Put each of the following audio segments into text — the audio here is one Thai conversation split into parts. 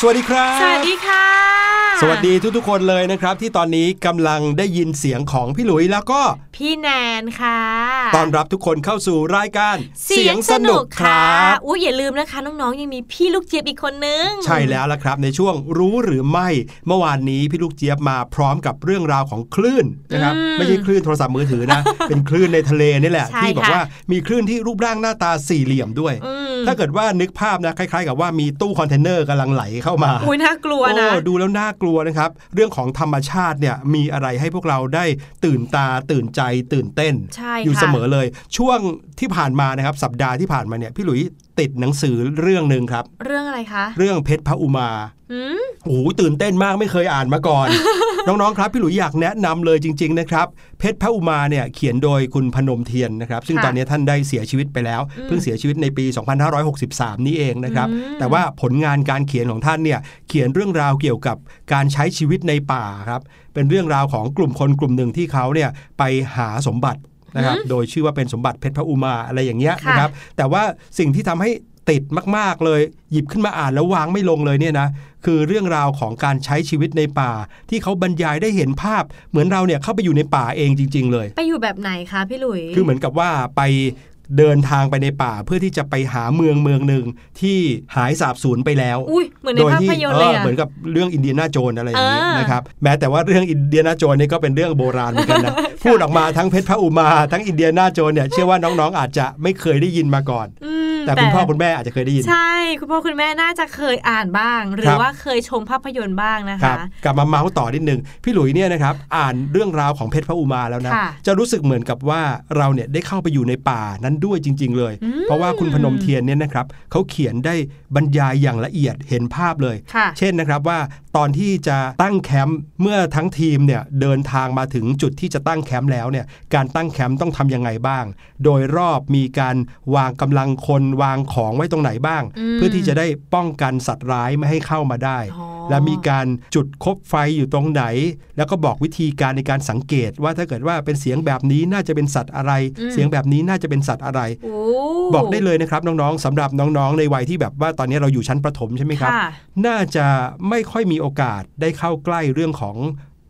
สวัสดีครับ สวัสดีค่ะ สวัสดีทุกๆคนเลยนะครับ ที่ตอนนี้กำลังได้ยินเสียงของพี่หลุยแล้วก็พี่แนนค่ะต้อนรับทุกคนเข้าสู่รายการค่ะอุ้ยอย่าลืมนะคะ น้องๆยังมีพี่ลูกเจี๊ยบอีกคนนึง ใช่แล้วละครับ ในช่วงรู้หรือไม่ เมื่อวานนี้พี่ลูกเจี๊ยบมาพร้อมกับเรื่องราวของคลื่นนะครับอืมไม่ใช่คลื่นโทรศัพท์มือถือนะ เป็นคลื่นในทะเลนี่แหละใช่ที่บอกค่ะว่ามีคลื่นที่รูปร่างหน้าตาสี่เหลี่ยมด้วยอืม ถ้าเกิดว่านึกภาพนะคล้ายๆ กับว่ามีตู้คอนเทนเนอร์กำลังไหลเข้ามาอุ้ยน่ากลัวนะโอ้ดูแล้วน่ากลัวนะครับ เรื่องของธรรมชาติเนี่ยมีอะไรให้พวกเราได้ตื่นตาตื่นใจตื่นเต้นใช่อยู่ค่ะเสมอเลย ช่วงที่ผ่านมานะครับสัปดาห์ที่ผ่านมาเนี่ยพี่หลุยติดหนังสือเรื่องหนึ่งครับ เรื่องอะไรคะ เรื่องเพชรพระอุมาอืมโอ้โหตื่นเต้นมากไม่เคยอ่านมาก่อน น้องๆครับพี่หลุยอยากแนะนำเลยจริงๆนะครับเพชรพระอุมาเนี่ยเขียนโดยคุณพนมเทียนนะครับ ซึ่งค่ะตอนนี้ท่านได้เสียชีวิตไปแล้วอืมเพิ่งเสียชีวิตในปี 2563 นี้เองนะครับอืมแต่ว่าผลงานการเขียนของท่านเนี่ยเขียนเรื่องราวเกี่ยวกับการใช้ชีวิตในป่าครับเป็นเรื่องราวของกลุ่มคนกลุ่มหนึ่งที่เขาเนี่ยไปหาสมบัตินะครับ โดยชื่อว่าเป็นสมบัติเพชรพระอุมาอะไรอย่างเงี้ยค่ะนะครับ แต่ว่าสิ่งที่ทำให้ ติดมาก ๆ เลย หยิบขึ้นมาอ่านแล้ววางไม่ลงเลยเนี่ยนะ คือเรื่องราวของการใช้ชีวิตในป่า ที่เขาบรรยายได้เห็นภาพ เหมือนเราเนี่ยเข้าไปอยู่ในป่าเองจริง ๆ เลย ไปอยู่แบบไหนคะพี่หลุย คือเหมือนกับว่าไป เดินทางไปในป่าเพื่อที่จะไปหาเมืองเมืองหนึ่งที่หายสาบสูญไปแล้วอุ้ยเหมือนในภาพยนตร์เลยเอออะเหมือนกับเรื่องอินเดียนาโจนอะไรอย่างนี้เออนะครับแม้แต่ว่าเรื่องอินเดียนาโจนนี่ก็เป็นเรื่องโบราณเหมือนกันนะพูดออกมาทั้งเพชรพระอุมาทั้งอินเดียนาโจนเนี่ยเชื่อว่าน้องๆ อาจจะไม่เคยได้ยินมาก่อนอืมแต่คุณพ่อคุณแม่อาจจะเคยได้ยิน ใช่คุณพ่อคุณแม่น่าจะเคยอ่านบ้าง หรืครัอบว่าเคยชมภาพยนตร์บ้างนะครัคะบกลับมาเมาส์ต่อนิดนึงพี่หลุยเนี่ยนะครับอ่านเรื่องราวของเพชรพระอุมาแล้วนะค่ะจะรู้สึกเหมือนกับว่าเราเนี่ยได้เข้าไปอยู่ในป่านั้นด้วยจริง ๆ เลยอืมเพราะว่าคุณพนมเทียนเนี่ยนะครับเขาเขียนได้บรรยายอย่างละเอียดเห็นภาพเลยค่ะเช่นนะครับว่าตอนที่จะตั้งแคมป์เมื่อทั้งทีมเนี่ยเดินทางมาถึงจุดที่จะตั้งแคมป์แล้วเนี่ยการตั้งแคมป์ต้องทำยังไงบ้าง โดยรอบมีการวางกำลังคนวางของไว้ตรงไหนบ้างอืมเพื่อที่จะได้ป้องกันสัตว์ร้ายไม่ให้เข้ามาได้อ๋อและมีการจุดคบไฟอยู่ตรงไหน แล้วก็บอกวิธีการในการสังเกตว่าถ้าเกิดว่าเป็นเสียงแบบนี้น่าจะเป็นสัตว์อะไรอืมเสียงแบบนี้น่าจะเป็นสัตว์อะไรโอ้บอกได้เลยนะครับน้องๆสำหรับน้องๆ ในวัยที่แบบว่าตอนนี้เราอยู่ชั้นประถมใช่ไหมครับค่ะน่าจะไม่ค่อยมีโอกาสได้เข้าใกล้เรื่องของ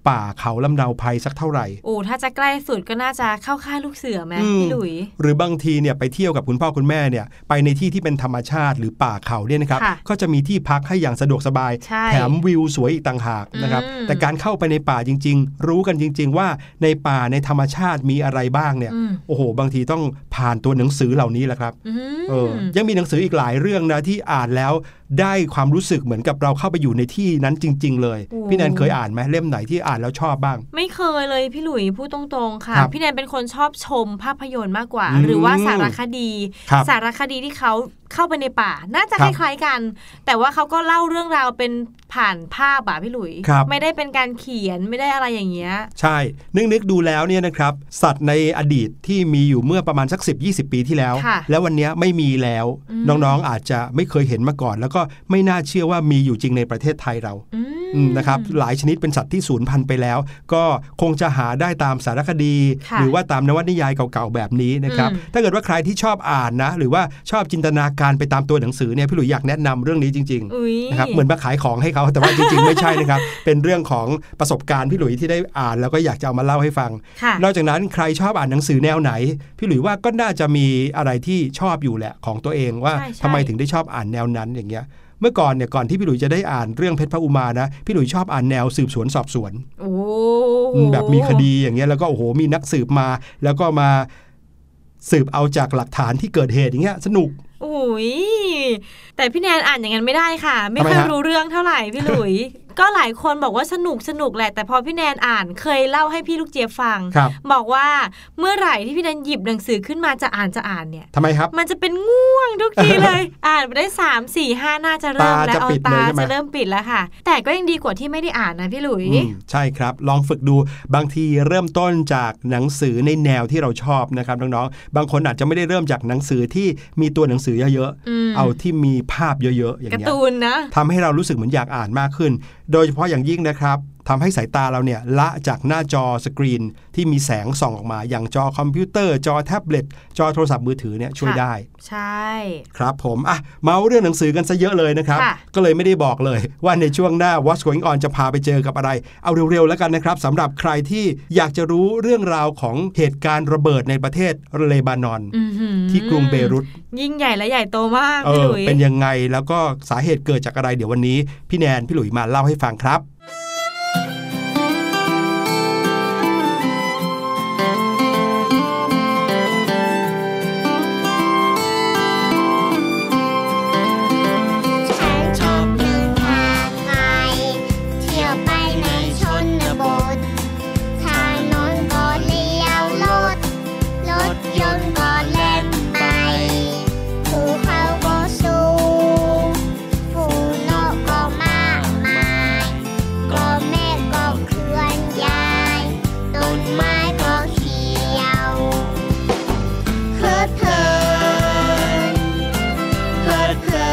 ป่าเขาลำเนาภัยสักเท่าไหร่โอ้ถ้าจะใกล้สุดก็น่าจะเข้าค่ายลูกเสือไหมอืมพี่หลุย หรือบางทีเนี่ยไปเที่ยวกับคุณพ่อคุณแม่เนี่ยไปในที่ที่เป็นธรรมชาติหรือป่าเขาเนี่ยนะครับค่ะก็จะมีที่พักให้อย่างสะดวกสบายใช่แถมวิวสวยอีกต่างหากนะครับอืมแต่การเข้าไปในป่าจริง ๆ รู้กันจริง ๆ ว่าในป่าในธรรมชาติมีอะไรบ้างเนี่ยอืมโอ้โห บางทีต้องผ่านตัวหนังสือเหล่านี้แหละครับอืมเออยังมีหนังสืออีกหลายเรื่องนะที่อ่านแล้ว ได้ความรู้สึกเหมือนกับเราเข้าไปอยู่ในที่นั้นจริง ๆ เลยโอ้พี่แนนเคยอ่านไหมเล่มไหนที่อ่านแล้วชอบบ้าง ไม่เคยเลยพี่หลุยพูดตรงๆค่ะครับพี่แนนเป็นคนชอบชมภาพยนตร์มากกว่าอืมหรือว่าสารคดีครับสารคดีที่เขาเข้าไปในป่า น่าจะคครับล้ายๆกัน แต่ว่าเขาก็เล่าเรื่องราวเป็นผ่านภาพอะพี่หลุย ครับ ไม่ได้เป็นการเขียนไม่ได้อะไรอย่างเงี้ย ใช่ นึกนึกๆดูแล้วเนี่ยนะครับ สัตว์ในอดีตที่มีอยู่เมื่อประมาณสัก 10-20 ปีที่แล้ว ค่ะแล้ววันนี้ไม่มีแล้ว อืม น้องๆอาจจะไม่เคยเห็นมาก่อน แล้วก็ไม่น่าเชื่อว่ามีอยู่จริงในประเทศไทยเราอืม อืมนะครับหลายชนิดเป็นสัตว์ที่สูญพันธุ์ไปแล้ว ก็คงจะหาได้ตามสารคดี ค่ะหรือว่าตามนวนิยายเก่าๆแบบนี้นะครับ อืม ถ้าเกิดว่าใครที่ชอบอ่านนะ หรือว่าชอบจินตนาการไปตามตัวหนังสือเนี่ยพี่หลุยอยากแนะนำเรื่องนี้จริงอุ้ยๆนะครับเหมือนมาขายของให้เขาแต่ว่าจริง ๆ ไม่ใช่นะครับ เป็นเรื่องของประสบการณ์พี่หลุยที่ได้อ่านแล้วก็อยากจะเอามาเล่าให้ฟังค่ะนอกจากนั้นใครชอบอ่านหนังสือแนวไหน พี่หลุยว่าก็น่าจะมีอะไรที่ชอบอยู่แหละของตัวเองว่าใช่ใช่ทำไมถึงได้ชอบอ่านแนวนั้นอย่างเงี้ยเมื่อก่อนเนี่ยก่อนที่พี่หลุยจะได้อ่านเรื่องเพชรพระอุมานะพี่หลุยชอบอ่านแนวสืบสวนสอบสวนโอ้อืมแบบมีคดีอย่างเงี้ยแล้วก็โอ้โหมีนักสืบมา แล้วก็มา สืบเอาจากหลักฐานที่เกิดเหตุอย่างเงี้ยสนุกอุ้ย แต่พี่แนนอ่านอย่างนั้นไม่ได้ค่ะ ไม่ทำไมค่อยฮะรู้เรื่องเท่าไหร่พี่หลุย ก็หลายคนบอกว่าสนุกสนุกแหละ แต่พอพี่แนนอ่านเคยเล่าให้พี่ลูกเจี๊ยบฟังครับบอกว่าเมื่อไหร่ที่พี่แนนหยิบหนังสือขึ้นมาจะอ่านจะอ่านเนี่ยทำไมครับ มันจะเป็นง่วงทุกทีเลย อ่านไปได้สามสี่ห้าน่าจะเริ่มตาแล้วจะเอาปิดเลยตาใช่ไหมจะเริ่มปิดแล้วค่ะ แต่ก็ยังดีกว่าที่ไม่ได้อ่านนะพี่หลุยอืมใช่ครับ ลองฝึกดูบางทีเริ่มต้นจากหนังสือในแนวที่เราชอบนะครับน้องๆบางคนอาจจะไม่ได้เริ่มจากหนังสือที่มีตัวหนังสือเยอะอืมๆเอาที่มีภาพเยอะๆอย่างการ์เงี้ยตูนนะทำให้เรารู้สึกเหมือนอยากอ่านมากขึ้น โดยเฉพาะอย่างยิ่งนะครับ ทำให้สายตาเราเนี่ยละจากหน้าจอสกรีนที่มีแสงส่องออกมา อย่างจอคอมพิวเตอร์ จอแท็บเล็ตจอโทรศัพท์มือถือเนี่ยช่วยได้ ใช่ ครับผมอะมาเรื่องหนังสือกันซะเยอะเลยนะครับ ก็เลยไม่ได้บอกเลยว่าในช่วงหน้า What's Going On จะพาไปเจอกับอะไร เอาเร็วๆแล้วกันนะครับสำหรับใครที่อยากจะรู้เรื่องราวของเหตุการณ์ระเบิดในประเทศเลบานอนที่กรุงเบรุตยิ่งใหญ่และใหญ่โตมากพี่หลุยเป็นยังไงแล้วก็สาเหตุเกิดจากอะไรเดี๋ยววันนี้ พี่แนนพี่หลุยมาเล่าให้ฟังครับ Yeah.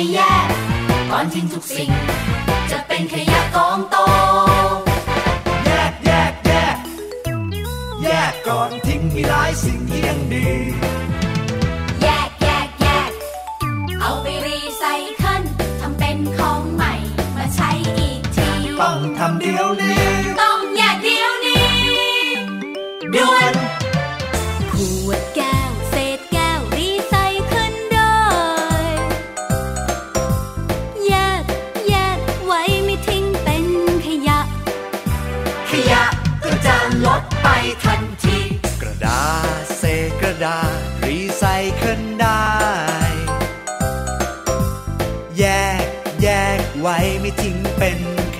ไม่แยก ก่อนทิ้งทุกสิ่ง จะเป็นขยะกองโต แยกแยกแยก แยกก่อนทิ้งมีหลายสิ่งที่ยังดี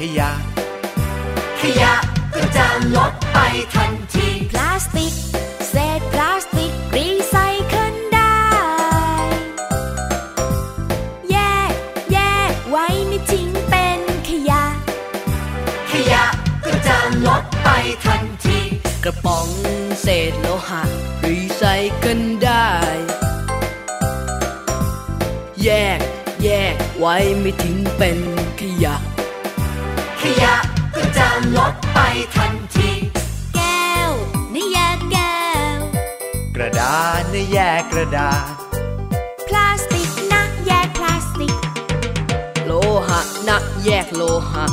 ขยะ ขยะก็จะลดไปทันที พลาสติก เศษพลาสติกรีไซเคิลได้ แยก แยกไว้ไม่ทิ้งเป็นขยะ ขยะก็จะลดไปทันที กระป๋องเศษโลหะรีไซเคิลได้ แยก แยกไว้ไม่ทิ้งเป็นขยะข ยะก็จะลดไปทันที แก้วนี่แยกแก้ว กระดาษนะแยกกระดาษ พลาสติกนะแยกพลาสติก โลหะนะแยกโลหะ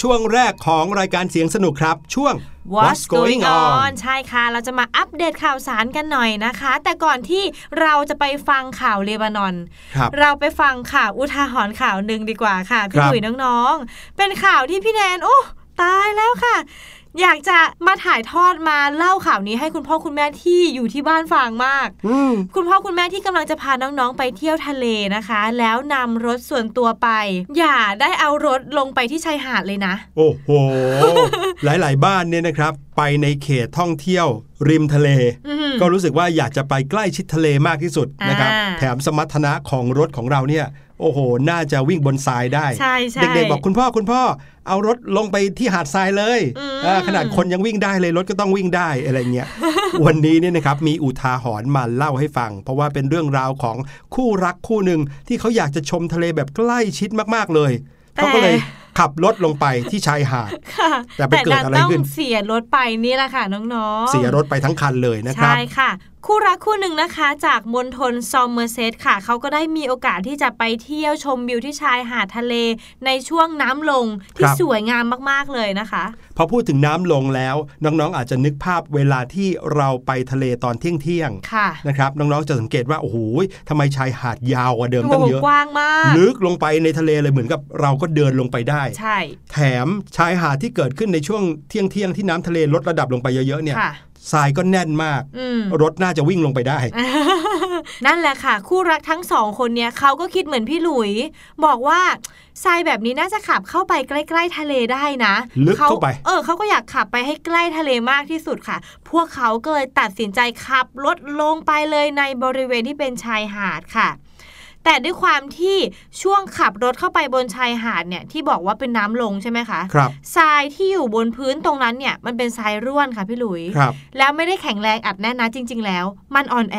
ช่วงแรกของรายการเสียงสนุกครับ ช่วง What's going on ใช่ค่ะ เราจะมาอัปเดตข่าวสารกันหน่อยนะคะ แต่ก่อนที่เราจะไปฟังข่าวเลบานอนครับเราไปฟังข่าวอุทาหรณ์ข่าวหนึ่งดีกว่าค่ะ พี่ครับหนุ่ยน้องๆ เป็นข่าวที่พี่แนนโอ้ตายแล้วค่ะ อยากจะมาถ่ายทอดมาเล่าข่าวนี้ให้คุณพ่อคุณแม่ที่อยู่ที่บ้านฟังมากอืมคุณพ่อคุณแม่ที่กำลังจะพาน้องๆไปเที่ยวทะเลนะคะ แล้วนำรถส่วนตัวไป อย่าได้เอารถลงไปที่ชายหาดเลยนะ โอ้โห หลายๆบ้านเนี่ยนะครับ ไปในเขตท่องเที่ยวริมทะเลอืมก็รู้สึกว่าอยากจะไปใกล้ชิดทะเลมากที่สุดนะครับอ่าแถมสมรรถนะของรถของเราเนี่ย โอ้โห น่าจะวิ่งบนทรายได้ใช่ใช่เด็กๆบอกคุณพ่อคุณพ่อ เอารถลงไปที่หาดทรายเลยอืมอ่าขนาดคนยังวิ่งได้เลยรถก็ต้องวิ่งได้อะไรเงี้ย วันนี้เนี่ยนะครับมีอุทาหรณ์มาเล่าให้ฟัง เพราะว่าเป็นเรื่องราวของคู่รักคู่หนึ่งที่เขาอยากจะชมทะเลแบบใกล้ชิดมากๆเลยเขาก็เลยขับรถลงไปที่ชายหาดค่ะแต่ไปเกิดอะไรขึ้นแต่ต้องเสียรถไปนี่แหละค่ะน้องๆ เสียรถไปทั้งคันเลยนะครับใช่ค่ะ คู่รักคู่หนึ่งนะคะ จากมณฑลซอมเมอร์เซตค่ะ เขาก็ได้มีโอกาสที่จะไปเที่ยวชมวิวที่ชายหาดทะเลในช่วงน้ำลงที่ครับสวยงามมากๆเลยนะคะ พอพูดถึงน้ำลงแล้วน้องๆอาจจะนึกภาพเวลาที่เราไปทะเลตอนเที่ยงเที่ยงๆค่ะนะครับน้องๆจะสังเกตว่าโอ้โหทำไมชายหาดยาวกว่าเดิมโอ้ตั้งโหเยอะกว้างมากลึกลงไปในทะเลเลยเหมือนกับเราก็เดินลงไปได้ใช่ แถมชายหาดที่เกิดขึ้นในช่วงเที่ยงเที่ยงๆที่น้ำทะเลลดระดับลงไปเยอะๆเนี่ยค่ะ ทรายก็แน่นมากอืมรถน่าจะวิ่งลงไปได้ นั่นแหละค่ะ คู่รักทั้งสองคนเนี่ยเขาก็คิดเหมือนพี่หลุย บอกว่าทรายแบบนี้น่าจะขับเข้าไปใกล้ ๆ ทะเลได้นะลึกเข้าไป เออเขาก็อยากขับไปให้ใกล้ทะเลมากที่สุดค่ะ พวกเขาก็เลยตัดสินใจขับรถลงไปเลยในบริเวณที่เป็นชายหาดค่ะ แต่ด้วยความที่ช่วงขับรถเข้าไปบนชายหาดเนี่ยที่บอกว่าเป็นน้ำลงใช่ไหมคะครับทรายที่อยู่บนพื้นตรงนั้นเนี่ยมันเป็นทรายร่วนค่ะพี่หลุยครับแล้วไม่ได้แข็งแรงอัดแน่นนะจริง ๆ แล้ว มันอ่อนแอ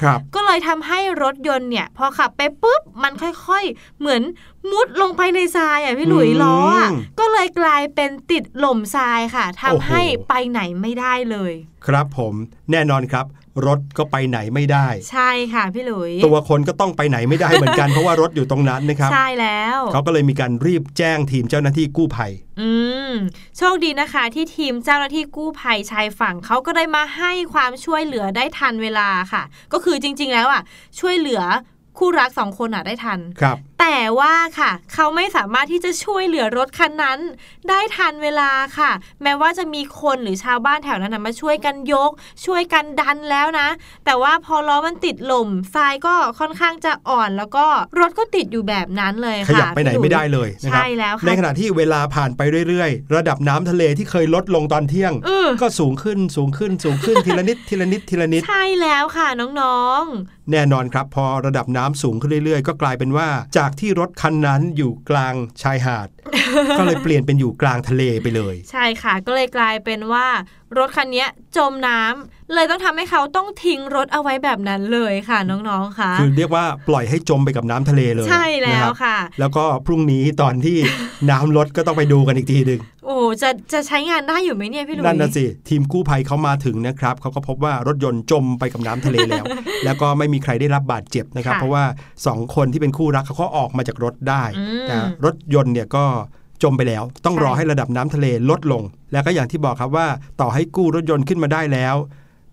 ครับก็เลยทำให้รถยนต์เนี่ยพอขับไปปุ๊บมันค่อย ๆ เหมือนมุดลงไปในทรายอะพี่หลุยอืมล้ออะก็เลยกลายเป็นติดหล่มทรายค่ะทำโอ้โหให้ไปไหนไม่ได้เลย ครับผมแน่นอนครับ รถก็ไปไหนไม่ได้ ใช่ค่ะพี่หลุย ตัวคนก็ต้องไปไหนไม่ได้เหมือนกันเพราะว่ารถอยู่ตรงนั้นนะครับ ใช่แล้วเขาก็เลยมีการรีบแจ้งทีมเจ้าหน้าที่กู้ภัย อืมโชคดีนะคะ ที่ทีมเจ้าหน้าที่กู้ภัยชายฝั่งเขาก็ได้มาให้ความช่วยเหลือได้ทันเวลาค่ะ ก็คือจริง ๆ แล้วอะช่วยเหลือคู่รักสองคนอะได้ทันครับแต่ว่าค่ะ เขาไม่สามารถที่จะช่วยเหลือรถคันนั้น ได้ทันเวลาค่ะ แม้ว่าจะมีคนหรือชาวบ้านแถวนั้นนะมาช่วยกันยก ช่วยกันดันแล้วนะ แต่ว่าพอล้อมันติดลมทรายก็ค่อนข้างจะอ่อนแล้วก็รถก็ติดอยู่แบบนั้นเลยขค่ะยับไปไหนพี่ลุยไม่ได้เลยนะครับใช่แล้วค่ะในขณะที่เวลาผ่านไปเรื่อยๆ ระดับน้ำทะเลที่เคยลดลงตอนเที่ยงเออก็สูงขึ้นสูงขึ้นสูงขึ้นทีละนิดทีละนิดทีละนิดใช่แล้วค่ะน้องแน่นอนครับ พอระดับน้ำสูงขึ้นเรื่อยๆ ก็กลายเป็นว่าจากากที่รถคันนั้นอยู่กลางชายหาด ก็เลยเปลี่ยนเป็นอยู่กลางทะเลไปเลย ใช่ค่ะ ก็เลยกลายเป็นว่ารถคันนี้จมน้ำเลยต้องทำให้เขาต้องทิ้งรถเอาไว้แบบนั้นเลยค่ะน้องๆค่ะคือเรียกว่าปล่อยให้จมไปกับน้ำทะเลเลย ใช่แล้นะวรับค่ะ แล้วก็พรุ่งนี้ตอนที่น้ำลดก็ต้องไปดูกันอีกทีหนึ่งโอ้จะจะใช้งานได้อยู่ไหมเนี่ยพี่หลุยนั่นน่ะสิทีมกู้ภัยเขามาถึงนะครับเขาก็พบว่ารถยนต์จมไปกับน้ำทะเลแล้ว แล้วก็ไม่มีใครได้รับบาดเจ็บนะครับค่ะเพราะว่าสองคนที่เป็นคู่รักเขาก็ออกมาจากรถได้อืมแต่รถยนต์เนี่ยก็ จมไปแล้ว ต้องใช่รอให้ระดับน้ำทะเลลดลง แล้วก็อย่างที่บอกครับว่าต่อให้กู้รถยนต์ขึ้นมาได้แล้ว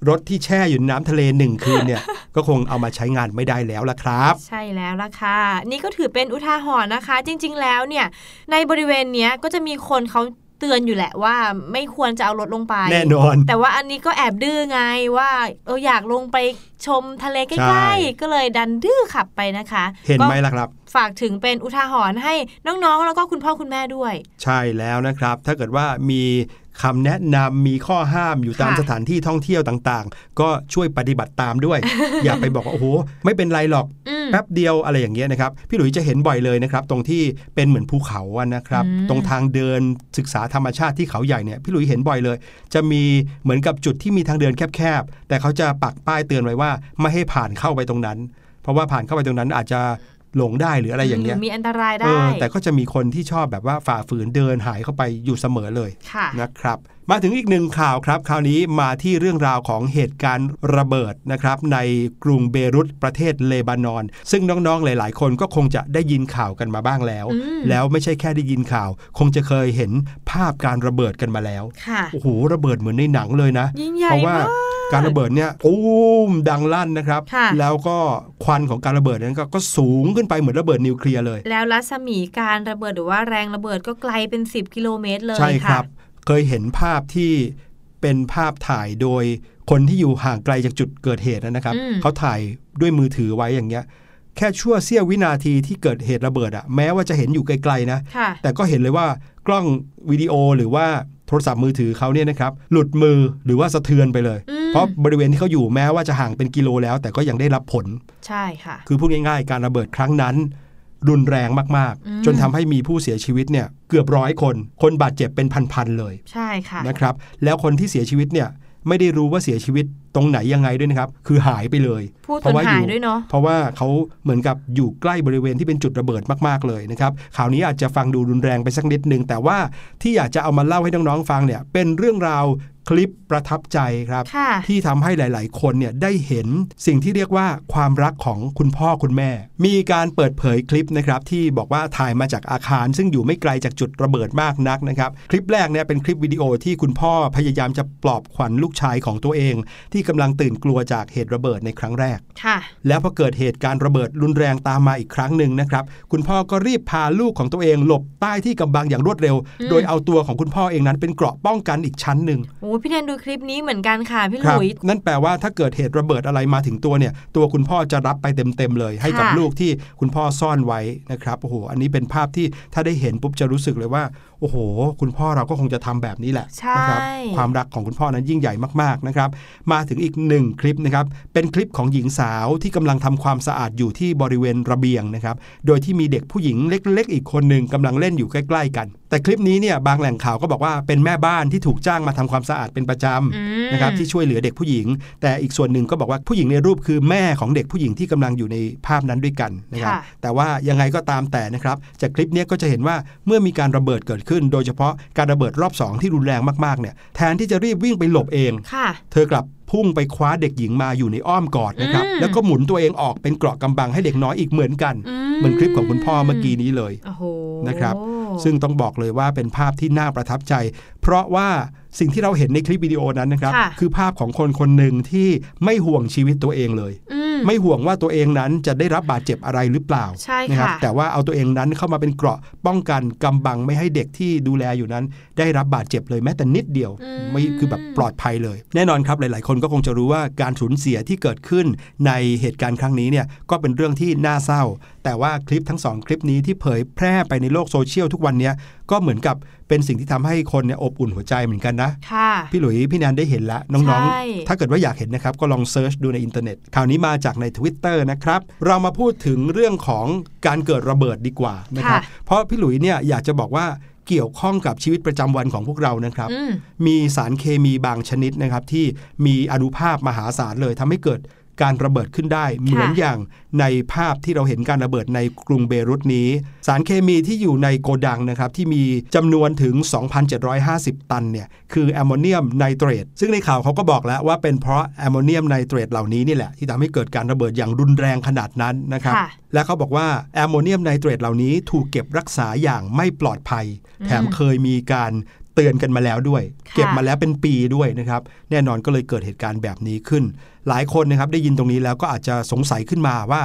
รถที่แช่อยู่ในน้ำทะเลหนึ่งคืนเนี่ย ก็คงเอามาใช้งานไม่ได้แล้วล่ะครับ ใช่แล้วล่ะค่ะ นี่ก็ถือเป็นอุทาหรณ์นะคะ จริง ๆ แล้วเนี่ยในบริเวณเนี้ยก็จะมีคนเขา เตือนอยู่แหละว่าไม่ควรจะเอารถลงไป แน่นอน แต่ว่าอันนี้ก็แอบดื้อไงว่าเอออยากลงไปชมทะเลใกใช่ล้ๆ ก็เลยดันดื้อขับไปนะคะ เห็นไหมก็ล่ะครับ ฝากถึงเป็นอุทาหรณ์ให้น้องๆ แล้วก็คุณพ่อคุณแม่ด้วย ใช่แล้วนะครับ ถ้าเกิดว่ามี คำแนะนำมีข้อห้ามอยู่ตามค่ะสถานที่ท่องเที่ยวต่างๆ ก็ช่วยปฏิบัติตามด้วย อย่าไปบอกว่าโอ้โหไม่เป็นไรหรอกอืมแป๊บเดียวอะไรอย่างเงี้ยนะครับ พี่หลุยจะเห็นบ่อยเลยนะครับ ตรงที่เป็นเหมือนภูเขาอะนะครับอืมตรงทางเดินศึกษาธรรมชาติที่เขาใหญ่เนี่ยพี่หลุยเห็นบ่อยเลย จะมีเหมือนกับจุดที่มีทางเดินแคบๆแต่เขาจะปักป้ายเตือนไว้ว่า ไม่ให้ผ่านเข้าไปตรงนั้น เพราะว่าผ่านเข้าไปตรงนั้นอาจจะ หลงได้หรืออะไรอย่างเงี้ยหมีอันตรายเอได้อแต่ก็จะมีคนที่ชอบแบบว่าฝ่าฝืนเดินหายเข้าไปอยู่เสมอเลยค่ะนะครับ มาถึงอีกหนึ่งข่าวครับ คราวนี้มาที่เรื่องราวของเหตุการณ์ระเบิดนะครับ ในกรุงเบรุตประเทศเลบานอน ซึ่งน้องๆหลาย ๆ คนก็คงจะได้ยินข่าวกันมาบ้างแล้วอืมแล้วไม่ใช่แค่ได้ยินข่าว คงจะเคยเห็นภาพการระเบิดกันมาแล้วค่ะโอ้โหระเบิดเหมือนในหนังเลยนะยิ่งใหญ่เพราะว่ามากการระเบิดเนี่ยตูมดังลั่นนะครับค่ะแล้วก็ควันของการระเบิดนั้นก็ก็สูงขึ้นไปเหมือนระเบิดนิวเคลียร์เลย แล้วรัศมีการระเบิดหรือว่าแรงระเบิดก็ไกลเป็น 10 กิโลเมตรเลยใช่คค่ะรับ เคยเห็นภาพที่เป็นภาพถ่ายโดยคนที่อยู่ห่างไกลจากจุดเกิดเหตุนะครับอืมเขาถ่ายด้วยมือถือไว้อย่างเงี้ย แค่ชั่วเสี้ยววินาทีที่เกิดเหตุระเบิดอะแม้ว่าจะเห็นอยู่ไกลๆนะค่ะแต่ก็เห็นเลยว่ากล้องวิดีโอหรือว่าโทรศัพท์มือถือเขาเนี่ยนะครับหลุดมือหรือว่าสะเทือนไปเลยอืมเพราะบริเวณที่เขาอยู่แม้ว่าจะห่างเป็นกิโลแล้ว แต่ก็ยังได้รับผล ใช่ค่ะ คือพูดง่ายๆ การระเบิดครั้งนั้น รุนแรงมากอืมๆจนทำให้มีผู้เสียชีวิตเนี่ยเกือบร้อยคน คนบาดเจ็บเป็นพันๆเลย ใช่ค่ะนะครับ แล้วคนที่เสียชีวิตเนี่ยไม่ได้รู้ว่าเสียชีวิตตรงไหนยังไงด้วยนะครับ คือหายไปเลยพูดเพจนราะว่าหายอยู่ด้วยเนาะเพราะว่าเขาเหมือนกับอยู่ใกล้บริเวณที่เป็นจุดระเบิดมากๆเลยนะครับ ข่าวนี้อาจจะฟังดูรุนแรงไปสักนิดนึง แต่ว่าที่อยากจะเอามาเล่าให้น้องๆฟังเนี่ย เป็นเรื่องราว คลิปประทับใจครับค่ะที่ทำให้หลาย ๆ คนเนี่ยได้เห็นสิ่งที่เรียกว่าความรักของคุณพ่อคุณแม่ มีการเปิดเผยคลิปนะครับที่บอกว่าถ่ายมาจากอาคาร ซึ่งอยู่ไม่ไกลจากจุดระเบิดมากนักนะครับ คลิปแรกเนี่ยเป็นคลิปวิดีโอที่คุณพ่อพยายามจะปลอบขวัญลูกชายของตัวเอง ที่กำลังตื่นกลัวจากเหตุระเบิดในครั้งแรกค่ะแล้วพอเกิดเหตุการณ์ระเบิดรุนแรงตามมาอีกครั้งหนึ่งนะครับคุณพ่อก็รีบพาลูกของตัวเอง หลบใต้ที่กำบังอย่างรวดเร็วอืมโดยเอาตัวของคุณพ่อเองนั้นเป็นเกราะป้องกันอีกชั้นหนึ่งโอ้พี่แทนดูคลิปนี้เหมือนกันค่ะพี่หครับลุยนั่นแปลว่าถ้าเกิดเหตุระเบิดอะไรมาถึงตัวเนี่ย ตัวคุณพ่อจะรับไปเต็มๆเลย ให้กับค่ะลูกที่คุณพ่อซ่อนไว้นะครับโอ้โหอันนี้เป็นภาพที่ถ้าได้เห็นปุ๊บจะรู้สึกเลยว่าโอ้โห คุณพ่อเราก็คงจะทำแบบนี้แหละใช่นะครับความรักของคุณพ่อนั้นยิ่งใหญ่มากๆนะครับ มาถึงอีกหนึ่งคลิปนะครับ เป็นคลิปของหญิงสาวที่กำลังทำความสะอาดอยู่ที่บริเวณระเบียงนะครับ โดยที่มีเด็กผู้หญิงเล็ก ๆ อีกคนหนึ่งกำลังเล่นอยู่ใกล้ ๆ กัน แต่คลิปนี้เนี่ยบางแหล่งข่าวก็บอกว่าเป็นแม่บ้านที่ถูกจ้างมาทำความสะอาดเป็นประจอืมำนะครับที่ช่วยเหลือเด็กผู้หญิง แต่อีกส่วนหนึ่งก็บอกว่าผู้หญิงในรูปคือแม่ของเด็กผู้หญิงที่กำลังอยู่ในภาพนั้นด้วยกันนะครับค่ะแต่ว่ายังไงก็ตามแต่นะครับจากคลิปเนี้ยก็จะเห็นว่าเมื่อมีการระเบิดเกิดขึ้น โดยเฉพาะการระเบิดรอบ 2 ที่รุนแรงมากๆเนี่ยแทนที่จะรีบวิ่งไปหลบเองค่ะเธอกลับพุ่งไปคว้าเด็กหญิงมาอยู่ในอ้อมกอดนะครับอืมแล้วก็หมุนตัวเองออกเป็นเกราะกำบังให้เด็กน้อยอีกเหมือนกันอืเหมือนคลิปของคุณพ่อเมื่อกี้นี้เลยโอ้โหนะครับ ซึ่งต้องบอกเลยว่าเป็นภาพที่น่าประทับใจ เพราะว่า สิ่งที่เราเห็นในคลิปวิดีโอนั้นนะครับค่ะคือภาพของคนคนหนึ่งที่ไม่ห่วงชีวิตตัวเองเลยอืมไม่ห่วงว่าตัวเองนั้นจะได้รับบาดเจ็บอะไรหรือเปล่าใช่นะครัค่ะแต่ว่าเอาตัวเองนั้นเข้ามาเป็นเกราะป้องกันกำบังไม่ให้เด็กที่ดูแลอยู่นั้น ได้รับบาดเจ็บเลยแม้แต่นิดเดียวอืมไม่คือแบบปลอดภัยเลย แน่นอนครับหลาย ๆ คนก็คงจะรู้ว่าการสูญเสียที่เกิดขึ้นในเหตุการณ์ครั้งนี้เนี่ยก็เป็นเรื่องที่น่าเศร้า แต่ว่าคลิปทั้งสองคลิปนี้ที่เผยแพร่ไปในโลกโซเชียลทุกวันเนี้ยก็เหมือนกับ เป็นสิ่งที่ทำให้คนเนี่ยอบอุ่นหัวใจเหมือนกันนะค่ะพี่หลุยส์พี่แนนได้เห็นแล้วน้องใช่ๆถ้าเกิดว่าอยากเห็นนะครับก็ลอง search ดูในอินเทอร์เน็ตคราวนี้มาจากใน Twitter นะครับเรามาพูดถึงเรื่องของการเกิดระเบิดดีกว่านะครับเพราะพี่หลุยส์เนี่ยอยากจะบอกว่าเกี่ยวข้องกับชีวิตประจำวันของพวกเรานะครับอืมมีสารเคมีบางชนิดนะครับที่มีอานุภาพมหาศาลเลยทำให้เกิด การระเบิดขึ้นได้ เหมือนอย่างในภาพที่เราเห็นการระเบิดในกรุงเบรุตนี้ สารเคมีที่อยู่ในโกดังนะครับที่มีจำนวนถึง 2,750 ตันเนี่ยคือแอมโมเนียมไนเตรตซึ่งในข่าวเขาก็บอกแล้วว่าเป็นเพราะแอมโมเนียมไนเตรตเหล่านี้นี่แหละที่ทำให้เกิดการระเบิดอย่างรุนแรงขนาดนั้นนะครับค่ะและเขาบอกว่าแอมโมเนียมไนเตรตเหล่านี้ถูกเก็บรักษาอย่างไม่ปลอดภัย แถมเคยมีการ เตือนกันมาแล้วด้วยค่ะเก็บมาแล้วเป็นปีด้วยนะครับ แน่นอนก็เลยเกิดเหตุการณ์แบบนี้ขึ้น หลายคนนะครับได้ยินตรงนี้แล้วก็อาจจะสงสัยขึ้นมาว่า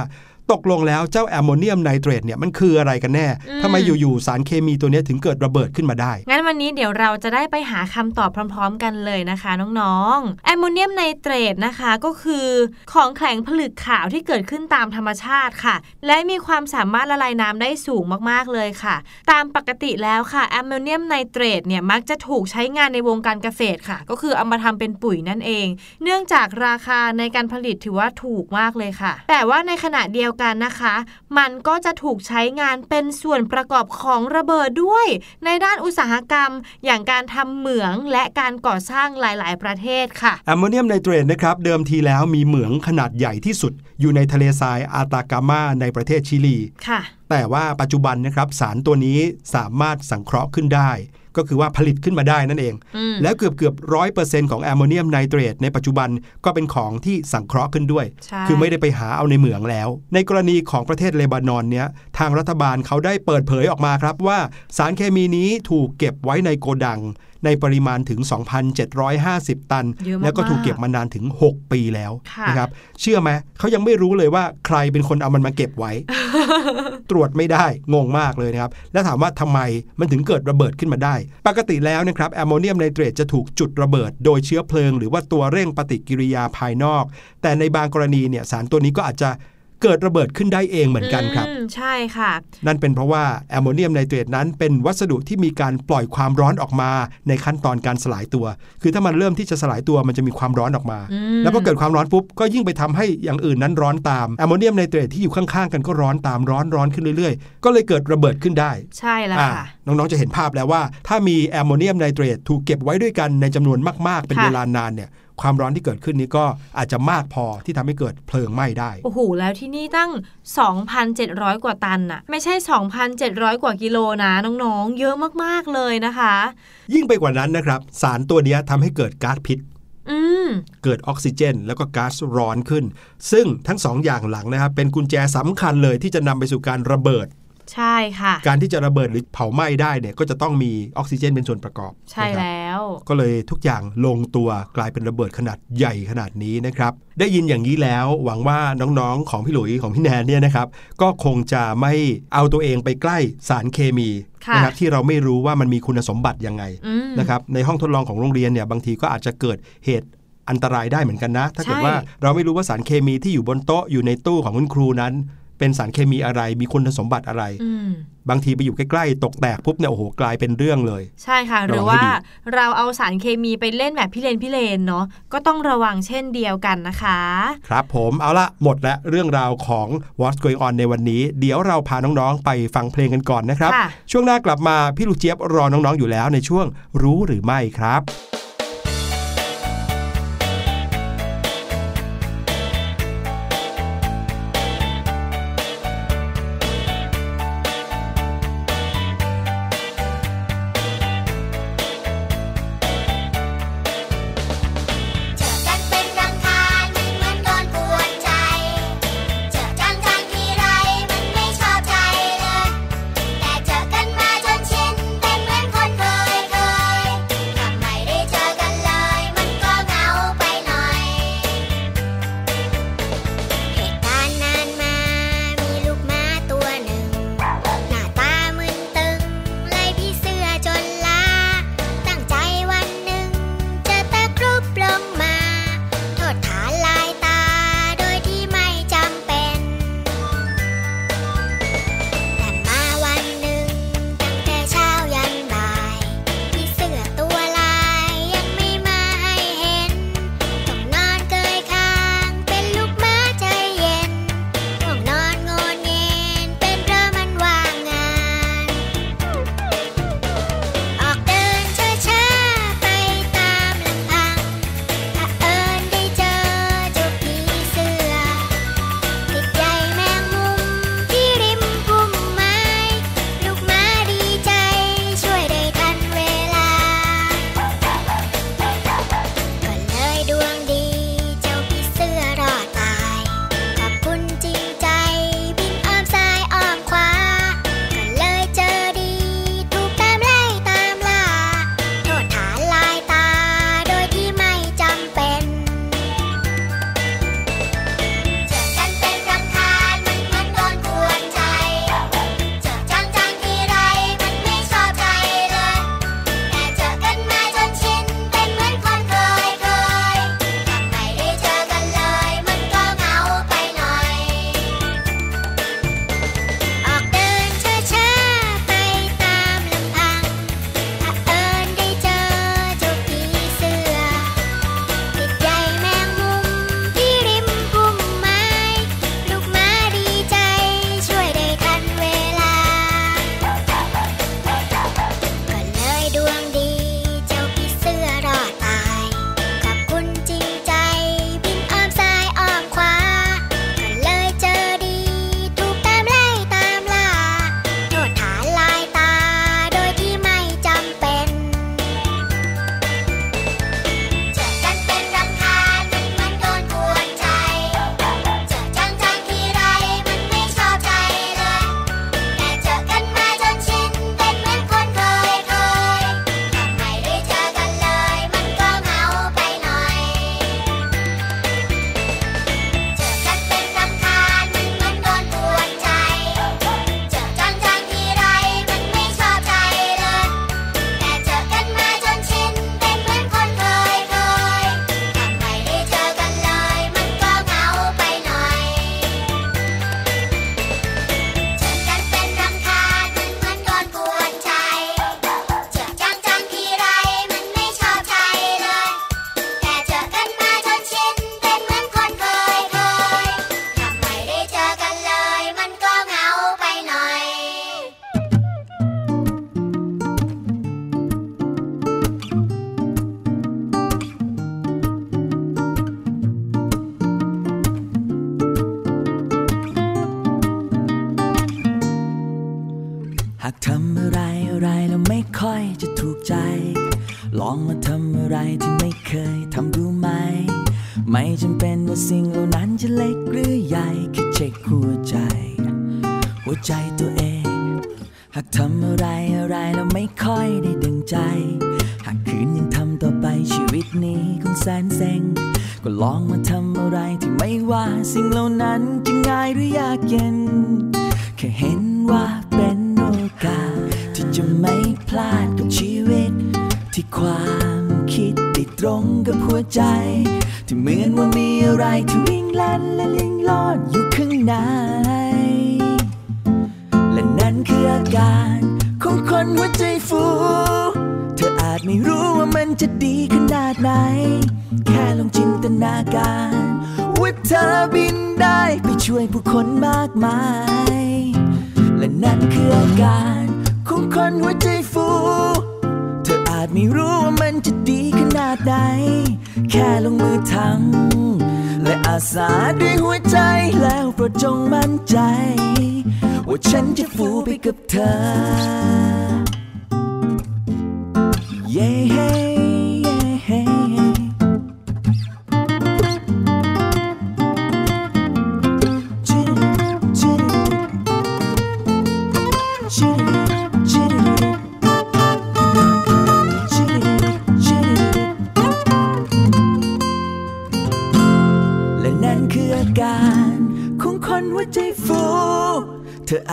ตกลงแล้วเจ้าแอมโมเนียมไนเตรตเนี่ยมันคืออะไรกันแน่ทำไมอยู่ๆสารเคมีตัวเนี้ยถึงเกิดระเบิดขึ้นมาได้ งั้นวันนี้เดี๋ยวเราจะได้ไปหาคำตอบพร้อม ๆ กันเลยนะคะน้องๆแอมโมเนียมไนเตรตนะคะก็คือของแข็งผลึกขาวที่เกิดขึ้นตามธรรมชาติค่ะ และมีความสามารถละลายน้ำได้สูงมากๆเลยค่ะ ตามปกติแล้วค่ะแอมโมเนียมไนเตรตเนี่ยมักจะถูกใช้งานในวงการเกษตรค่ะ ก็คือเอามาทำเป็นปุ๋ยนั่นเอง เนื่องจากราคาในการผลิตถือว่าถูกมากเลยค่ะ แต่ว่าในขณะเดียวกันนะคะ มันก็จะถูกใช้งานเป็นส่วนประกอบของระเบิดด้วย ในด้านอุตสาหกรรม อย่างการทำเหมืองและการก่อสร้างหลาย ๆ ประเทศค่ะแอมโมเนียมไนเตรตนะครับเดิมทีแล้วมีเหมืองขนาดใหญ่ที่สุด อยู่ในทะเลทรายอาตากามาในประเทศชิลีค่ะแต่ว่าปัจจุบันนะครับสารตัวนี้สามารถสังเคราะห์ขึ้นได้ ก็คือว่าผลิตขึ้นมาได้นั่นเองอืมแล้วเกือบเกือบร้อยเปอร์เซ็นต์ของแอมโมเนียมไนเตรตในปัจจุบันก็เป็นของที่สังเคราะห์ขึ้นด้วยใช่คือไม่ได้ไปหาเอาในเหมืองแล้ว ในกรณีของประเทศเลบานอนเนี้ยทางรัฐบาลเขาได้เปิดเผยออกมาครับว่า สารเคมีนี้ถูกเก็บไว้ในโกดัง ในปริมาณถึง 2,750 ตันเยอะมากๆแล้วก็ถูกเก็บมานานถึง 6 ปีแล้วค่ะนะครับเชื่อไหมเขายังไม่รู้เลยว่าใครเป็นคนเอามันมาเก็บไว้ ตรวจไม่ได้งงมากเลยนะครับ แล้วถามว่าทำไมมันถึงเกิดระเบิดขึ้นมาได้ ปกติแล้วนะครับแอมโมเนียมไนเตรตจะถูกจุดระเบิด โดยเชื้อเพลิง หรือว่าตัวเร่งปฏิกิริยาภายนอก แต่ในบางกรณีเนี่ยสารตัวนี้ก็อาจจะ เกิดระเบิดขึ้นได้เองเหมือนกันครับอืมใช่ค่ะ นั่นเป็นเพราะว่าแอมโมเนียมไนเตรตนั้นเป็นวัสดุที่มีการปล่อยความร้อนออกมาในขั้นตอนการสลายตัว คือถ้ามันเริ่มที่จะสลายตัวมันจะมีความร้อนออกมาอืมแล้วพอเกิดความร้อนปุ๊บก็ยิ่งไปทำให้อย่างอื่นนั้นร้อนตามแอมโมเนียมไนเตรตที่อยู่ข้างๆกันก็ร้อนตามร้อนร้อนขึ้นเรื่อยๆ ก็เลยเกิดระเบิดขึ้นได้ ใช่แล้วอ่าค่ะ น้องๆจะเห็นภาพแล้วว่า ถ้ามีแอมโมเนียมไนเตรตถูกเก็บไว้ด้วยกันในจำนวนมากๆ เป็นค่ะเวลานานเนี่ย ความร้อนที่เกิดขึ้นนี้ก็อาจจะมากพอที่ทำให้เกิดเพลิงไหม้ได้ โอ้โห แล้วที่นี่ตั้ง 2,700 กว่าตันน่ะ ไม่ใช่ 2,700 กว่ากิโลนะน้องๆ เยอะมากๆเลยนะคะ ยิ่งไปกว่านั้นนะครับ สารตัวเนี้ยทำให้เกิดก๊าซพิษอืมเกิดออกซิเจน แล้วก็ก๊าซร้อนขึ้น ซึ่งทั้งสองอย่างหลังนะครับเป็นกุญแจสำคัญเลยที่จะนำไปสู่การระเบิด ใช่ค่ะ การที่จะระเบิดหรือเผาไหม้ได้เนี่ยก็จะต้องมีออกซิเจนเป็นส่วนประกอบ ใช่นะครับแล้ว ก็เลยทุกอย่างลงตัวกลายเป็นระเบิดขนาดใหญ่ขนาดนี้นะครับ ได้ยินอย่างนี้แล้วหวังว่าน้องๆของพี่หลุยของพี่แนนเนี่ยนะครับ ก็คงจะไม่เอาตัวเองไปใกล้สารเคมีค่ะนะครับที่เราไม่รู้ว่ามันมีคุณสมบัติยังไงอืมนะครับในห้องทดลองของโรงเรียนเนี่ยบางทีก็อาจจะเกิดเหตุอันตรายได้เหมือนกันนะ ถ้าเกิดใช่ว่าเราไม่รู้ว่าสารเคมีที่อยู่บนโต๊ะอยู่ในตู้ของคุณครูนั้น เป็นสารเคมีอะไร มีคุณสมบัติอะไร บางทีไปอยู่ใกล้ๆ ตกแตกปุ๊บเนี่ยโอ้โหกลายเป็นเรื่องเลย ใช่ค่ะ หรือว่าเราเอาสารเคมีไปเล่นแบบพี่เลนพี่เลนเนาะก็ต้องระวังเช่นเดียวกันนะคะ ครับผมเอาละหมดและเรื่องราวของ What's Going On ในวันนี้ เดี๋ยวเราพาน้องๆ ไปฟังเพลงกันก่อนนะครับ ช่วงหน้ากลับมาพี่ลูกเจี๊ยบรอน้องๆอยู่แล้วในช่วงรู้หรือไม่ครับ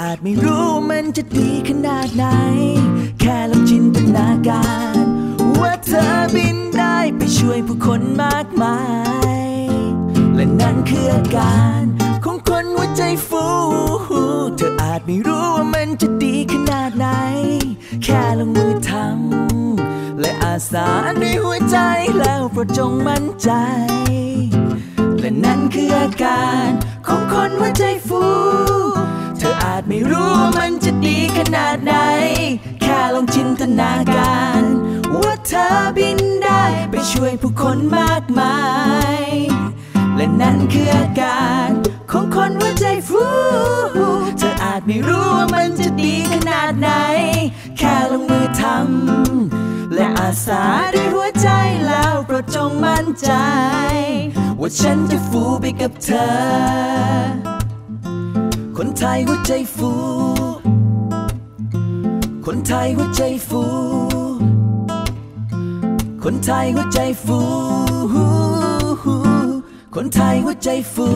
อาจไม่รู้มันจะดีขนาดไหน แค่ลองจินตนาการ ว่าเธอบินได้ไปช่วยผู้คนมากมาย และนั่นคืออาการของคนหัวใจฟู เธออาจไม่รู้ว่ามันจะดีขนาดไหน แค่ลงมือทำและอาสาด้วยหัวใจแล้วโปรดจงมั่นใจ คืออาการของคนหัวใจฟูเธออาจไม่รู้ว่ามันจะดีขนาดไหน แค่ลงมือทำและอาสาด้วยหัวใจแล้วโปรดจงมั่นใจ ว่าฉันจะฟูไปกับเธอ คนไทยหัวใจฟู คนไทยหัวใจฟู คนไทยหัวใจฟู คนไทยหัวใจฟู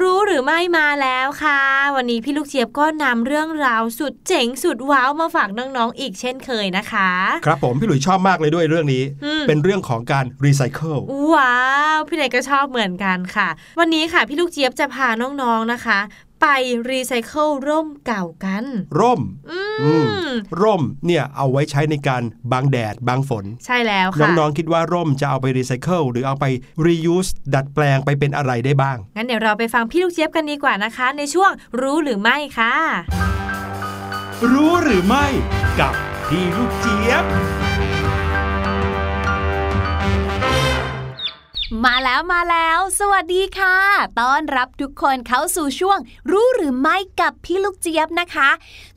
รู้หรือไม่มาแล้วค่ะ วันนี้พี่ลูกเจี๊ยบก็นำเรื่องราวสุดเจ๋งสุดว้าวมาฝากน้องๆอีกเช่นเคยนะคะ ครับผมพี่หลุยชอบมากเลยด้วยเรื่องนี้อืมเป็นเรื่องของการรีไซเคิลว้าว พี่เนยก็ชอบเหมือนกันค่ะ วันนี้ค่ะพี่ลูกเจี๊ยบจะพาน้องๆนะคะ ไปรีไซเคิลร่มเก่ากัน ร่มอือืมมร่มเนี่ยเอาไว้ใช้ในการบังแดดบังฝน ใช่แล้วน้ค่ะองๆคิดว่าร่มจะเอาไปรีไซเคิลหรือเอาไป reuse ดัดแปลงไปเป็นอะไรได้บ้าง งั้นเดี๋ยวเราไปฟังพี่ลูกเจี๊ยบกันดีกว่านะคะ ในช่วงรู้หรือไม่ค่ะ รู้หรือไม่กับพี่ลูกเจี๊ยบ มาแล้วมาแล้ว สวัสดีค่ะ ต้อนรับทุกคนเข้าสู่ช่วง รู้หรือไม่กับพี่ลูกเจี๊ยบนะคะ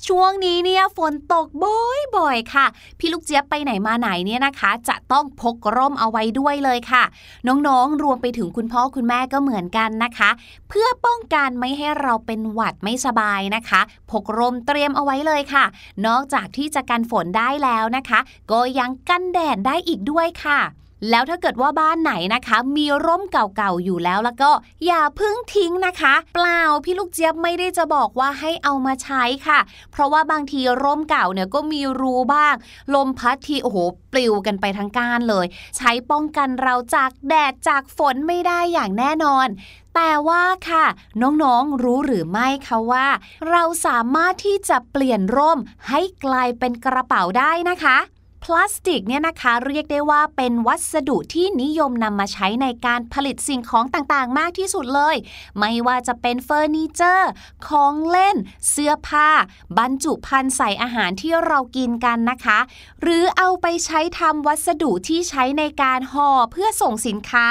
ช่วงนี้เนี่ยฝนตกบ่อยๆค่ะ พี่ลูกเจี๊ยบไปไหนมาไหนเนี่ยนะคะ จะต้องพกร่มเอาไว้ด้วยเลยค่ะ น้องๆรวมไปถึงคุณพ่อคุณแม่ก็เหมือนกันนะคะ เพื่อป้องกันไม่ให้เราเป็นหวัดไม่สบายนะคะ พกร่มเตรียมเอาไว้เลยค่ะ นอกจากที่จะกันฝนได้แล้วนะคะ ก็ยังกันแดดได้อีกด้วยค่ะ แล้วถ้าเกิดว่าบ้านไหนนะคะ มีร่มเก่าๆอยู่แล้วแล้วก็อย่าพึ่งทิ้งนะคะ เปล่าพี่ลูกเจี๊ยบไม่ได้จะบอกว่าให้เอามาใช้ค่ะ เพราะว่าบางทีร่มเก่าเนี่ยก็มีรูบ้าง ลมพัดทีโอ้โหปลิวกันไปทั้งก้านเลย ใช้ป้องกันเราจากแดดจากฝนไม่ได้อย่างแน่นอนแต่ว่าค่ะ น้องๆรู้หรือไม่คะว่า เราสามารถที่จะเปลี่ยนร่มให้กลายเป็นกระเป๋าได้นะคะ พลาสติกเนี่ยนะคะเรียกได้ว่าเป็นวัสดุที่นิยมนำมาใช้ในการผลิตสิ่งของต่างๆ มากที่สุดเลย ไม่ว่าจะเป็นเฟอร์นิเจอร์ ของเล่น เสื้อผ้า บรรจุภัณฑ์ใส่อาหารที่เรากินกันนะคะ หรือเอาไปใช้ทำวัสดุที่ใช้ในการห่อเพื่อส่งสินค้า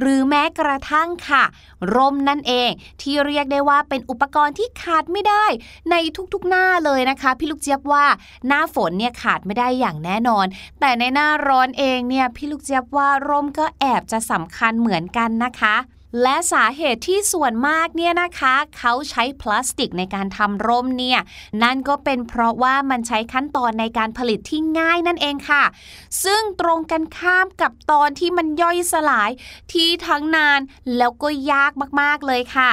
หรือแม้กระทั่งค่ะ ร่มนั่นเอง ที่เรียกได้ว่าเป็นอุปกรณ์ที่ขาดไม่ได้ ในทุกๆหน้าเลยนะคะ พี่ลูกเจี๊ยบว่าหน้าฝนเนี่ยขาดไม่ได้อย่างแน่นอน แต่ในหน้าร้อนเองเนี่ยพี่ลูกเจี๊ยบว่าร่มก็แอบจะสำคัญเหมือนกันนะคะและสาเหตุที่ส่วนมากเนี่ยนะคะ เขาใช้พลาสติกในการทำร่มเนี่ยนั่นก็เป็นเพราะว่ามันใช้ขั้นตอนในการผลิตที่ง่ายนั่นเองค่ะ ซึ่งตรงกันข้ามกับตอนที่มันย่อยสลายที่ทั้งนานแล้วก็ยากมากๆเลยค่ะ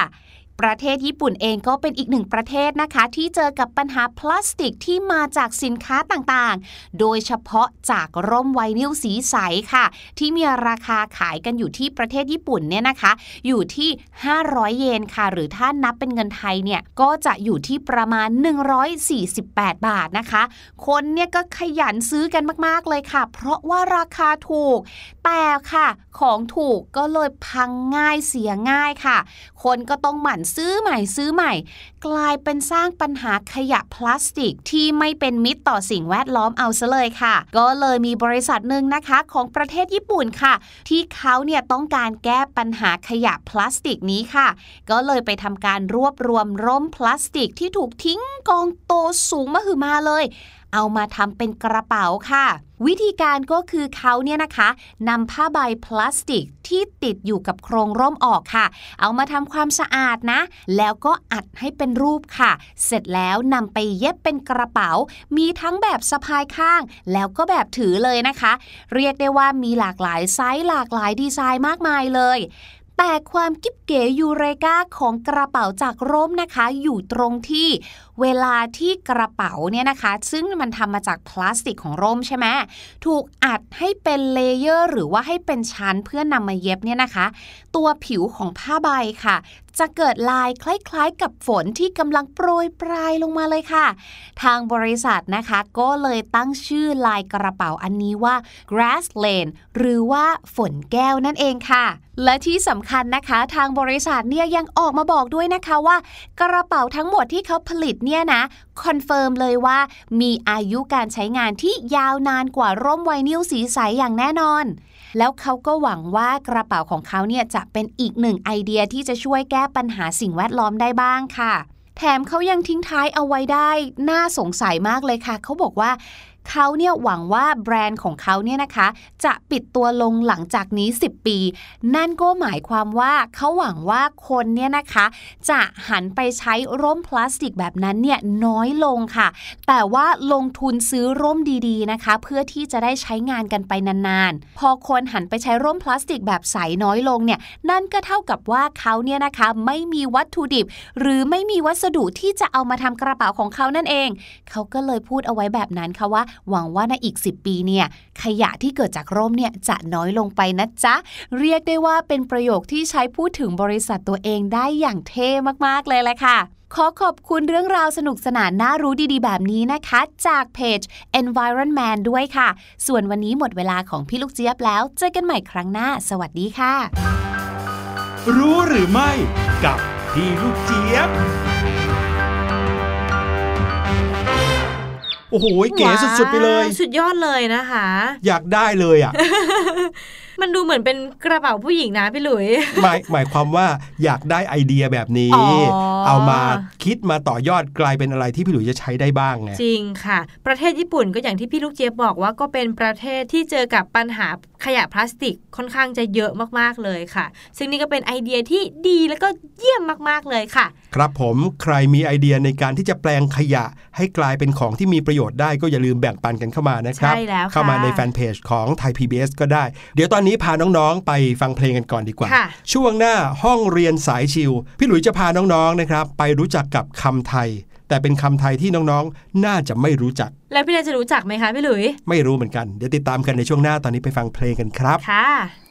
ประเทศญี่ปุ่นเองก็เป็นอีกหนึ่งประเทศนะคะ ที่เจอกับปัญหาพลาสติกที่มาจากสินค้าต่างๆ โดยเฉพาะจากร่มไวนิลสีใสค่ะ ที่มีราคาขายกันอยู่ที่ประเทศญี่ปุ่นเนี่ยนะคะ อยู่ที่ 500 เยนค่ะ หรือถ้านับเป็นเงินไทยเนี่ยก็จะอยู่ที่ประมาณ 148 บาทนะคะ คนเนี่ยก็ขยันซื้อกันมากๆเลยค่ะ เพราะว่าราคาถูก แต่ค่ะ ของถูกก็เลยพังง่ายเสียง่ายค่ะ คนก็ต้องหมั่นซื้อใหม่ซื้อใหม่ กลายเป็นสร้างปัญหาขยะพลาสติกที่ไม่เป็นมิตรต่อสิ่งแวดล้อมเอาซะเลยค่ะ ก็เลยมีบริษัทหนึ่งนะคะของประเทศญี่ปุ่นค่ะ ที่เขาเนี่ยต้องการแก้ปัญหาขยะพลาสติกนี้ค่ะ ก็เลยไปทำการรวบรวมร่มพลาสติกที่ถูกทิ้งกองโตสูงมหึมาเลย เอามาทำเป็นกระเป๋าค่ะ วิธีการก็คือเขาเนี่ยนะคะนำผ้าใบพลาสติกที่ติดอยู่กับโครงร่มออกค่ะ เอามาทำความสะอาดนะ แล้วก็อัดให้เป็นรูปค่ะ เสร็จแล้วนำไปเย็บเป็นกระเป๋า มีทั้งแบบสะพายข้าง แล้วก็แบบถือเลยนะคะ เรียกได้ว่ามีหลากหลายไซส์หลากหลายดีไซน์มากมายเลย แต่ความกิ๊บเก๋ยูเรกาของกระเป๋าจากร่มนะคะ อยู่ตรงที่เวลาที่กระเป๋าเนี่ยนะคะ ซึ่งมันทำมาจากพลาสติกของร่มใช่ไหมถูกอัดให้เป็น layer หรือว่าให้เป็นชั้นเพื่อนำมาเย็บเนี่ยนะคะ ตัวผิวของผ้าใบค่ะ จะเกิดลายคล้ายๆ กับฝนที่กำลังโปรยปรายลงมาเลยค่ะ ทางบริษัทนะคะก็เลยตั้งชื่อลายกระเป๋าอันนี้ว่า glass rain หรือว่าฝนแก้วนั่นเองค่ะ และที่สำคัญนะคะ ทางบริษัทเนี่ยยังออกมาบอกด้วยนะคะว่า กระเป๋าทั้งหมดที่เขาผลิตเนี่ยนะ confirm เลยว่ามีอายุการใช้งานที่ยาวนานกว่าร่มไวนิลสีใสอย่างแน่นอน แล้วเขาก็หวังว่ากระเป๋าของเขาเนี่ยจะเป็นอีกหนึ่งไอเดียที่จะช่วยแก้ปัญหาสิ่งแวดล้อมได้บ้างค่ะ แถมเขายังทิ้งท้ายเอาไว้ได้ น่าสงสัยมากเลยค่ะ เขาบอกว่า เขาเนี่ยหวังว่าแบรนด์ของเขาเนี่ยนะคะ จะปิดตัวลงหลังจากนี้ 10 ปี นั่นก็หมายความว่าเขาหวังว่าคนเนี่ยนะคะ จะหันไปใช้ร่มพลาสติกแบบนั้นเนี่ยน้อยลงค่ะ แต่ว่าลงทุนซื้อร่มดีๆนะคะ เพื่อที่จะได้ใช้งานกันไปนานๆ พอคนหันไปใช้ร่มพลาสติกแบบใสน้อยลงเนี่ยนั่นก็เท่ากับว่าเขาเนี่ยนะคะไม่มีวัตถุดิบ หรือไม่มีวัสดุที่จะเอามาทำกระเป๋าของเขานั่นเอง เขาก็เลยพูดเอาไว้แบบนั้นค่ะว่าหวังว่าในอีก 10 ปีเนี่ยขยะที่เกิดจากร่มเนี่ยจะน้อยลงไปนะจ๊ะ เรียกได้ว่าเป็นประโยคที่ใช้พูดถึงบริษัทตัวเองได้อย่างเท่มากๆเลยแหละค่ะขอขอบคุณเรื่องราวสนุกสนานน่ารู้ดีๆ แบบนี้นะคะ จากเพจ Environment ด้วยค่ะ ส่วนวันนี้หมดเวลาของพี่ลูกเจี๊ยบแล้ว เจอกันใหม่ครั้งหน้า สวัสดีค่ะ รู้หรือไม่ กับพี่ลูกเจี๊ยบ โอ้โหเก๋สุดๆไปเลยว้าวสุดยอดเลยนะคะ อยากได้เลยอะมันดูเหมือนเป็นกระเป๋าผู้หญิงนะพี่หลุยหมายหมายความว่าอยากได้ไอเดียแบบนี้อ๋อ เอามาคิดมาต่อยอดกลายเป็นอะไรที่พี่หลุยจะใช้ได้บ้างไงจริงค่ะ ประเทศญี่ปุ่นก็อย่างที่พี่ลูกเจี๊ยบบอกว่าก็เป็นประเทศที่เจอกับปัญหาขยะพลาสติกค่อนข้างจะเยอะมากๆเลยค่ะ ซึ่งนี่ก็เป็นไอเดียที่ดีแล้วก็เยี่ยมมากๆเลยค่ะ ครับผมใครมีไอเดียในการที่จะแปลงขยะให้กลายเป็นของที่มีประโยชน์ได้ก็อย่าลืมแบ่งปันกันเข้ามานะครับใช่แล้วค่ะเข้ามาในแฟนเพจของไทย PBS ก็ได้ เดี๋ยวตอนนี้พาน้องๆ ไปฟังเพลงกันก่อนดีกว่าค่ะช่วงหน้าห้องเรียนสายชิวพี่หลุยจะพาน้องๆนะครับไปรู้จักกับคำไทย แต่เป็นคำไทยที่น้องๆ น่าจะไม่รู้จัก แล้วพี่แนนจะรู้จักไหมคะพี่หลุย ไม่รู้เหมือนกัน เดี๋ยวติดตามกันในช่วงหน้าตอนนี้ไปฟังเพลงกันครับค่ะ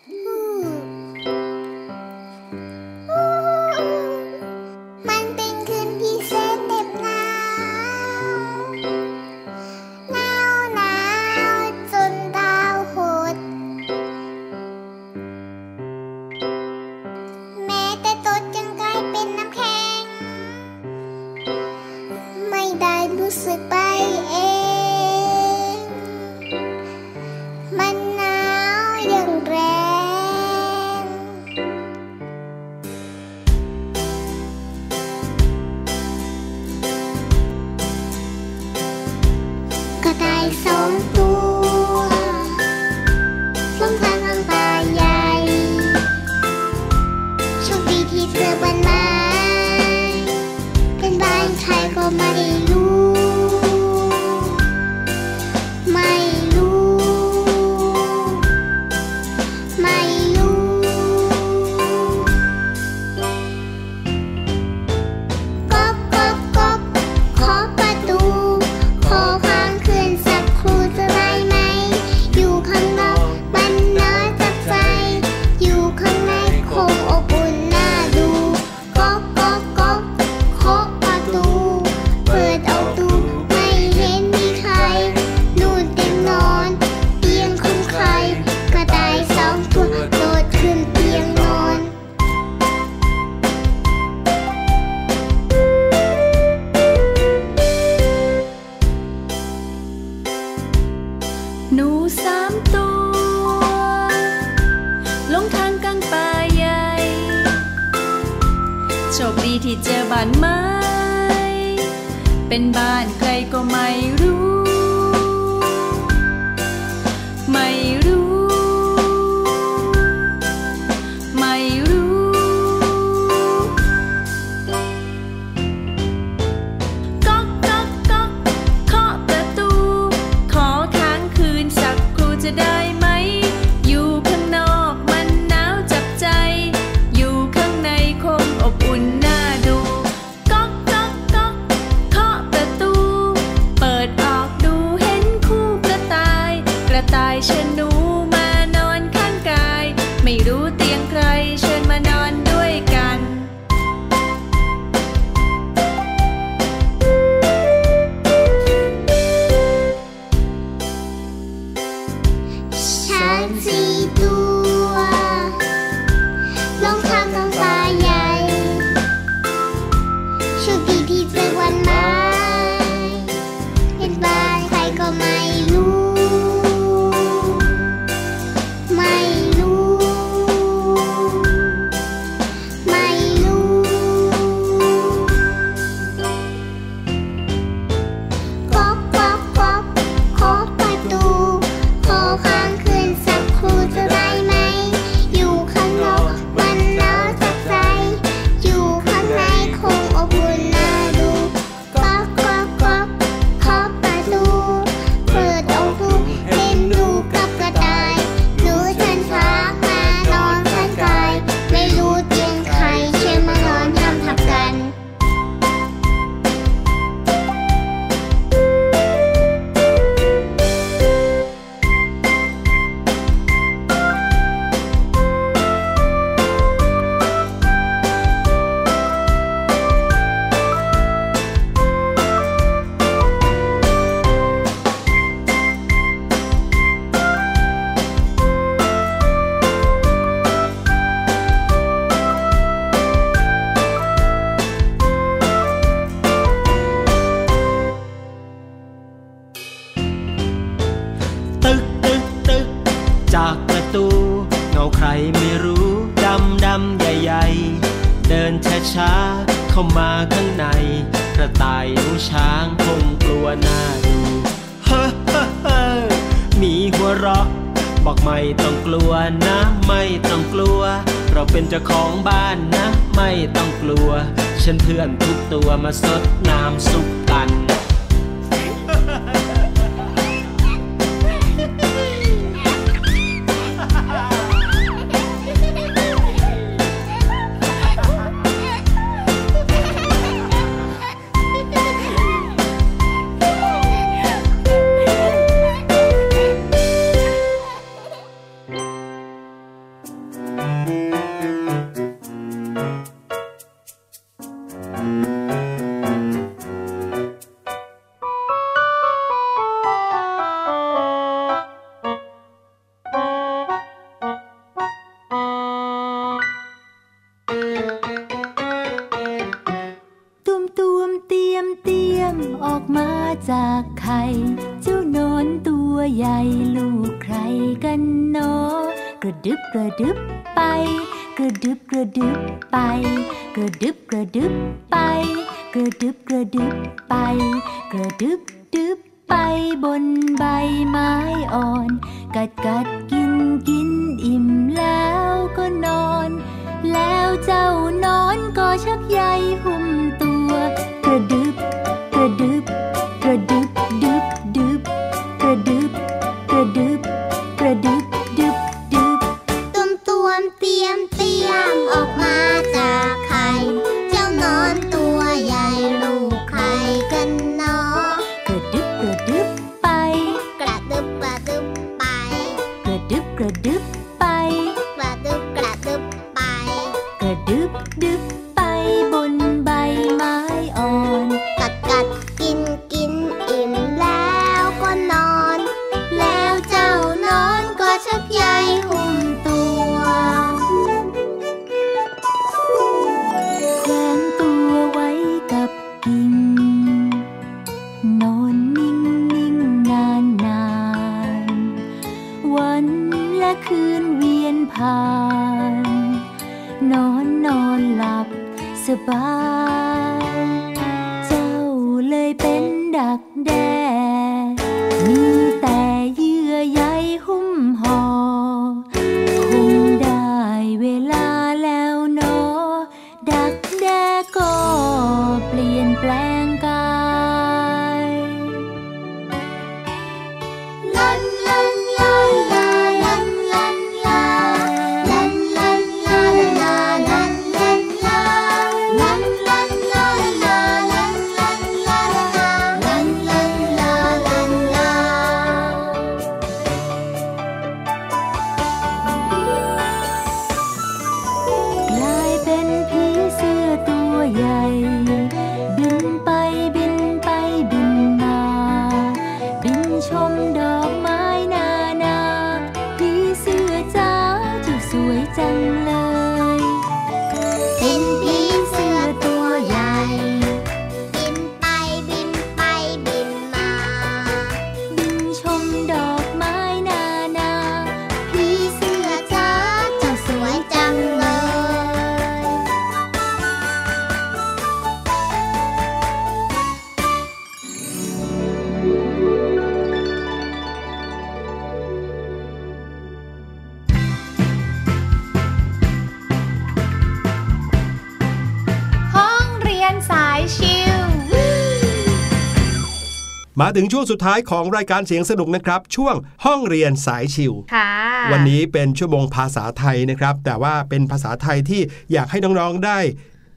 ถึงช่วงสุดท้ายของรายการเสียงสนุกนะครับ ช่วงห้องเรียนสายชิวค่ะวันนี้เป็นชั่วโมงภาษาไทยนะครับ แต่ว่าเป็นภาษาไทยที่อยากให้น้องๆได้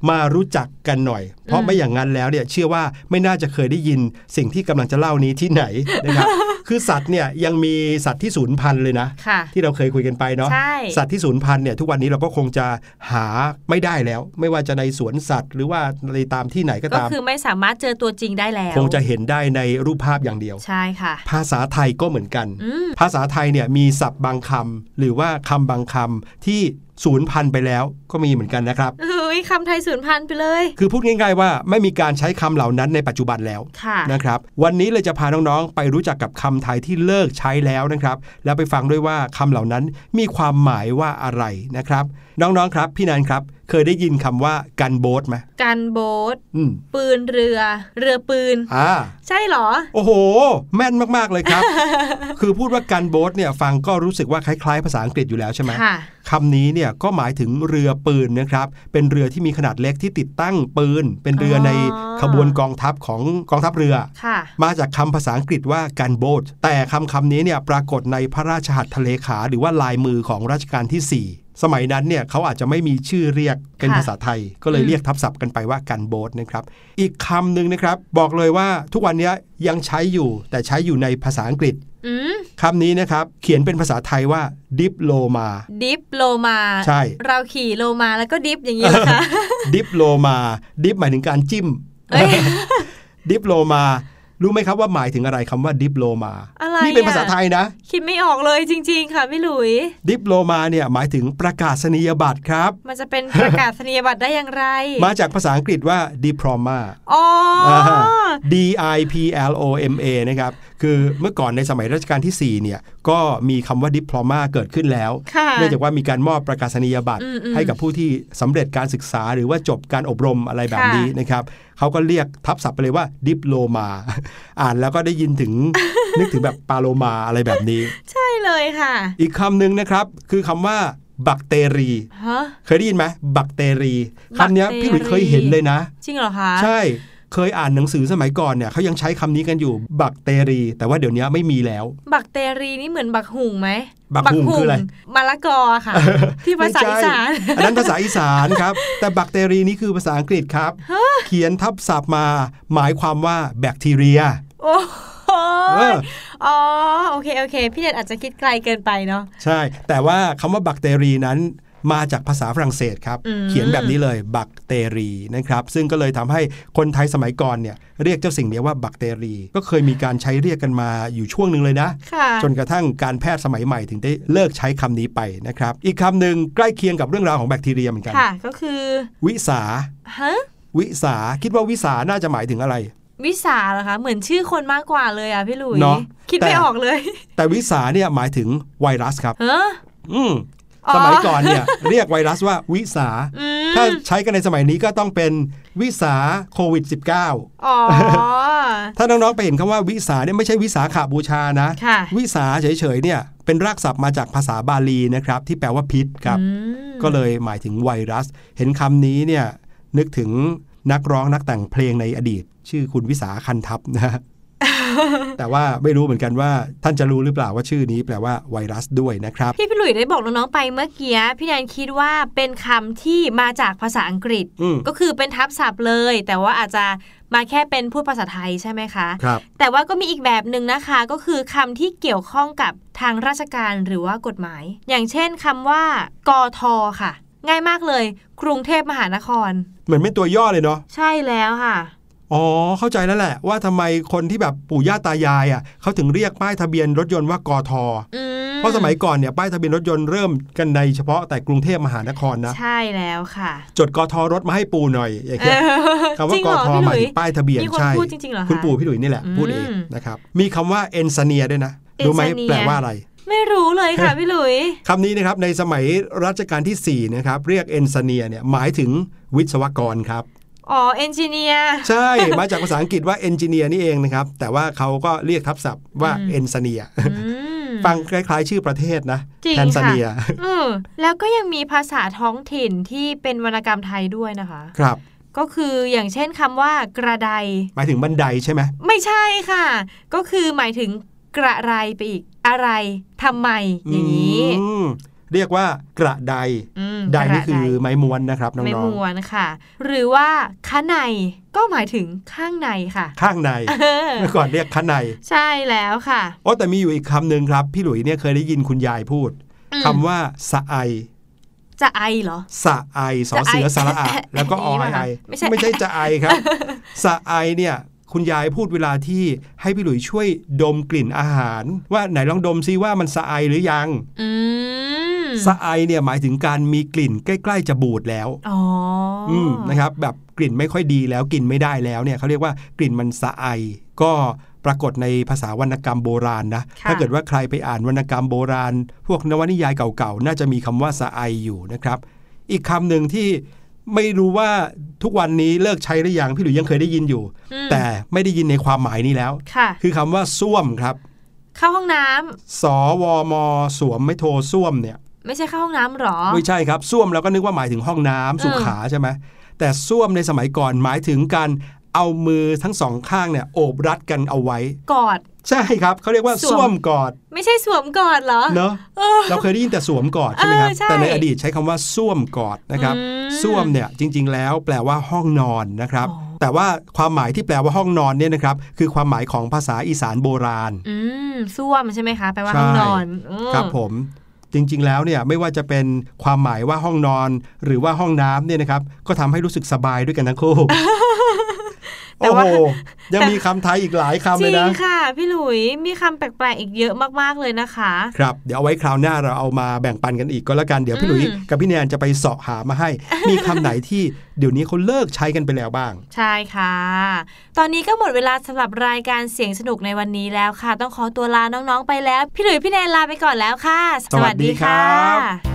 มารู้จักกันหน่อย เพราะไม่อย่างนั้นแล้วเนี่ยเชื่อว่าไม่น่าจะเคยได้ยินสิ่งที่กำลังจะเล่านี้ที่ไหนนะครับคือสัตว์เนี่ยยังมีสัตว์ที่สูญพันธุ์เลยนะค่ะที่เราเคยคุยกันไปเนาะใช่สัตว์ที่สูญพันธุ์เนี่ยทุกวันนี้เราก็คงจะหาไม่ได้แล้ว ไม่ว่าจะในสวนสัตว์ หรือว่าในตามที่ไหนก็ก็ตามคือไม่สามารถเจอตัวจริงได้แล้ว คงจะเห็นได้ในรูปภาพอย่างเดียวใช่ค่ะ ภาษาไทยก็เหมือนกันอืมภาษาไทยเนี่ยมีศัพท์บางคำหรือว่าคำบางคำที่ สูญพันธุ์ไปแล้วก็มีเหมือนกันนะครับเฮ้ยคำไทยสูญพันธุ์ไปเลย คือพูดง่ายๆว่าไม่มีการใช้คำเหล่านั้นในปัจจุบันแล้วค่ะนะครับ วันนี้เลยจะพาน้องๆไปรู้จักกับคำไทยที่เลิกใช้แล้วนะครับ แล้วไปฟังด้วยว่าคำเหล่านั้นมีความหมายว่าอะไรนะครับ น้องๆครับ พี่นันครับ เคยได้ยินคำว่ากันโบสไหมกันโบ๊ทอืมปืนเรือ เรือปืนอ่าใช่เหรอ โอ้โห แม่นมาก ๆ เลยครับ คือพูดว่ากันโบสเนี่ยฟังก็รู้สึกว่าคล้าย ๆ ภาษาอังกฤษอยู่แล้วใช่ไหมค่ะคำนี้เนี่ยก็หมายถึงเรือปืนนะครับ เป็นเรือที่มีขนาดเล็กที่ติดตั้งปืน เป็นเรือออในขบวนกองทัพของกองทัพเรือค่ะมาจากคำภาษาอังกฤษว่าการโบสแต่คำคำนี้เนี่ยปรากฏในพระราชหัตถเลขา หรือว่าลายมือของรัชกาลที่ 4 สมัยนั้นเนี่ยเขาอาจจะไม่มีชื่อเรียกเป็นค่ะภาษาไทย ก็เลยอืมเรียกทับศัพท์กันไปว่ากันโบสนะครับ อีกคำหนึ่งนะครับ บอกเลยว่าทุกวันนี้ยังใช้อยู่แต่ใช้อยู่ในภาษาอังกฤษอืมคำนี้นะครับเขียนเป็นภาษาไทยว่าดิปโลมาดิฟโลมาใช่ เราขี่โลมาแล้วก็ดิฟอย่างนี้เหรอคะดิปโลมาดิปหมายถึงการจิ้มเอ้ยดิปโลมา รู้ไหมครับว่าหมายถึงอะไรคำว่าดิปโลมาอะไรนี่เป็นภาษาอะไทยนะ คิดไม่ออกเลยจริง ๆ ค่ะพี่หลุย ดิปโลมาเนี่ยหมายถึงประกาศนียบัตรครับ มันจะเป็นประกาศนียบัตรได้อย่างไร มาจากภาษาอังกฤษว่า diploma อ๋ออา D I P L O M A นะครับคือเมื่อก่อนในสมัยรัชกาลที่4เนี่ยก็มีคำว่า diploma เกิดขึ้นแล้วค่ะเนื่องจากว่ามีการมอบประกาศนียบัตรอืมอืมให้กับผู้ที่สำเร็จการศึกษา หรือว่าจบการอบรมอะไรแบบค่ะนี้นะครับเขาก็เรียกทับศัพท์ไปเลยว่าดิปโลมา อ่านแล้วก็ได้ยินถึงนึกถึงแบบปาโลมาอะไรแบบนี้ ใช่เลยค่ะ อีกคำหนึ่งนะครับคือคำว่าบักเตรีฮะเคยได้ยินไหมบักเตรีคำเนี้ยบักเตรีพี่หลุยเคยเห็นเลยนะ จริงเหรอคะ ใช่ เคยอ่านหนังสือสมัยก่อนเนี่ยเขายังใช้คำนี้กันอยู่บักเตรี แต่ว่าเดี๋ยวนี้ไม่มีแล้ว บักเตรีนี่เหมือนบักหุงไหมบักหุงคืออะไรมะละกอค่ะ ที่ภาษาอีสานไม่ใช่อันนั้นภาษาอีสานครับ แต่บักเตรีนี่คือภาษาอังกฤษครับ เขียนทับศัพท์มา หมายความว่าแบคทีเรียโอ้โหเอออ๋อโอเคโอเค พี่เด็ดอาจจะคิดไกลเกินไปเนาะใช่ แต่ว่าคำว่าบักเตรีนั้น มาจากภาษาฝรั่งเศสครับอืมเขียนแบบนี้เลยบักเตรีนะครับ ซึ่งก็เลยทำให้คนไทยสมัยก่อนเนี่ยเรียกเจ้าสิ่งนี้ว่าบักเตรี ก็เคยมีการใช้เรียกกันมาอยู่ช่วงหนึ่งเลยนะค่ะจนกระทั่งการแพทย์สมัยใหม่ถึงได้เลิกใช้คำนี้ไปนะครับ อีกคำหนึ่งใกล้เคียงกับเรื่องราวของแบคทีเรียเหมือนกันค่ะก็คือ วิสาฮะวิสาคิดว่าวิสาน่าจะหมายถึงอะไรวิสาเหรอคะเหมือนชื่อคนมากกว่าเลยอะพี่หลุยเนอะคิดไม่แต่ออกเลย แต่วิสาเนี่ยหมายถึงไวรัสครับเฮ้ออืมอ๋อ สมัยก่อนเนี่ยเรียกไวรัสว่าวิสาอืมถ้าใช้กันในสมัยนี้ก็ต้องเป็นวิสาโควิด -19 อ๋อ ถ้าน้อง ๆ ไปเห็นคำว่าวิสาเนี่ยไม่ใช่วิสาขาบูชานะค่ะวิสาเฉย ๆ เนี่ยเป็นรากศัพท์มาจากภาษาบาลีนะครับ ที่แปลว่าพิษครับอืมก็เลยหมายถึงไวรัส เห็นคำนี้เนี่ยนึกถึงนักร้องนักแต่งเพลงในอดีต ชื่อคุณวิสาคันทัพนะ แต่ว่าไม่รู้เหมือนกันว่าท่านจะรู้หรือเปล่าว่าชื่อนี้แปลว่าไวรัสด้วยนะครับที่พี่หลุยได้บอกน้องๆไปเมื่อกี้พี่แนนคิดว่าเป็นคำที่มาจากภาษาอังกฤษอืมก็คือเป็นทับศัพท์เลย แต่ว่าอาจจะมาแค่เป็นพูดภาษาไทยใช่ไหมคะครับแต่ว่าก็มีอีกแบบหนึ่งนะคะก็คือคำที่เกี่ยวข้องกับทางราชการหรือว่ากฎหมาย อย่างเช่นคำว่ากทค่ะ ง่ายมากเลย กรุงเทพมหานคร เหมือนเป็นตัวย่อเลยเนาะใช่แล้วค่ะ อ๋อเข้าใจแล้วแหละ ว่าทำไมคนที่แบบปู่ย่าตายายอะเขาถึงเรียกป้ายทะเบียนรถยนต์ว่ากทอืมเพราะสมัยก่อนเนี่ยป้ายทะเบียนรถยนต์เริ่มกันในเฉพาะแต่กรุงเทพมหานครนะ ใช่แล้วค่ะ จดกทรถมาให้ปูหน่อยอย่างเงี้ยคำจว่าริงกเหรอทพี่หหมายลุยถึงป้ายทะเบียนมีคนใช่พูดจริงๆเหรอคะคุณปู่พี่หลุยนี่แหละอืมพูดเองนะครับมีคำว่าเอนซเนียด้วยนะรู้ไหม เอนซเนีย แปลว่าอะไรไม่รู้เลยค่ะพี่หลุยคำนี้นะครับในสมัยรัชกาลที่4นะครับเรียกเอนซเนียเนี่ยหมายถึงวิศวกรครับ อ๋อ engineer ใช่ มาจากภาษาอังกฤษว่า engineer นี่เองนะครับ แต่ว่าเขาก็เรียกทับศัพท์ว่าอืมเอนซเนียอืมฟังคล้ายๆ ชื่อประเทศนะจริงแทนซาค่ะเนียเออแล้วก็ยังมีภาษาท้องถิ่นที่เป็นวรรณกรรมไทยด้วยนะคะ ครับก็คืออย่างเช่นคำว่ากระไดหมายถึงบันไดใช่ไหมไม่ใช่ค่ะ ก็คือหมายถึงกระไรไปอีกอะไรทำไมอย่างนี้อืม เรียกว่ากระไดอืมไดกระนี่คือไม้ม้วนนะครับน้ไม่องมวนค่ะ หรือว่าข้างในก็หมายถึงข้างในค่ะๆข้างในเออเมื่อก่อนเรียกข้างใน ใช่แล้วค่ะโอ้แต่มีอยู่อีกคำหนึ่งครับ พี่หลุยเนี่ยเคยได้ยินคุณยายพูดอืมคำว่าสะไอจะไอเหรอ สะไอสอเสือสระอะแล้วก็อไอไอไม่ใช่ไม่ใช่จะไอครับ สะไอเนี่ยคุณยายพูดเวลาที่ให้พี่หลุยช่วยดมกลิ่นอาหาร ว่าไหนลองดมซิว่ามันสะไอหรือยัง อืม สะไอเนี่ยหมายถึงการมีกลิ่นใกล้ ๆ จะบูดแล้วอ๋อออืมนะครับแบบกลิ่นไม่ค่อยดีแล้วกินไม่ได้แล้วเนี่ยเขาเรียกว่ากลิ่นมันสะไอก็ปรากฏในภาษาวรรณกรรมโบราณนะค่ะถ้าเกิดว่าใครไปอ่านวรรณกรรมโบราณ พวกนวนิยายเก่าๆ น่าจะมีคำว่าสะไออยู่นะครับ อีกคำหนึ่งที่ไม่รู้ว่าทุกวันนี้เลิกใช้หรือยังพี่หลุยยังเคยได้ยินอยู่อืมแต่ไม่ได้ยินในความหมายนี้แล้วค่ะคือคำว่าส้วมครับ เข้าห้องน้ำสวมสวมไม่โทส้วมเนี่ย ไม่ใช่เข้าห้องน้ำหรอ ไม่ใช่ครับส้วมเราก็นึกว่าหมายถึงห้องน้ำสุขาใช่ไหมแต่ส้วมในสมัยก่อนหมายถึงการเอามือทั้งสองข้างเนี่ยโอบรัดกันเอาไว้ กอด ใช่ครับเขาเรียกว่าสวมส้วมกอด ไม่ใช่สวมกอดเหรอเนอะเออเราเคยได้ยินแต่สวมกอดใช่ไหมครับเออใช่แต่ในอดีตใช้คำว่าส้วมกอดนะครับอืมส้วมเนี่ยจริง ๆ แล้วแปลว่าห้องนอนนะครับ แต่ว่าความหมายที่แปลว่าห้องนอนเนี่ยนะครับคือความหมายของภาษาอีสานโบราณ อืมส้วมใช่ไหมคะแปลว่าห้องนอนอืมครับผม จริงๆแล้วเนี่ยไม่ว่าจะเป็นความหมายว่าห้องนอน หรือว่าห้องน้ำเนี่ยนะครับก็ทำให้รู้สึกสบายด้วยกันทั้งคู่ แต่โอ้ว่าโหยังมีคำไทยอีกหลายคำจเลยริงนะค่ะ พี่หลุยมีคำแปลกๆอีกเยอะมากๆเลยนะคะ ครับ เดี๋ยวเอาไว้คราวหน้าเราเอามาแบ่งปันกันอีกก็แล้วกัน เดี๋ยวพี่หลุยอืมกับพี่แนนจะไปเสาะหามาให้ มีคำไหนที่เดี๋ยวนี้เขาเลิกใช้กันไปแล้วบ้าง ใช่ค่ะ ตอนนี้ก็หมดเวลาสำหรับรายการเสียงสนุกในวันนี้แล้วค่ะ ต้องขอตัวลาน้องๆไปแล้ว พี่หลุยพี่แนนลาไปก่อนแล้วค่ะ สวัสดีครับ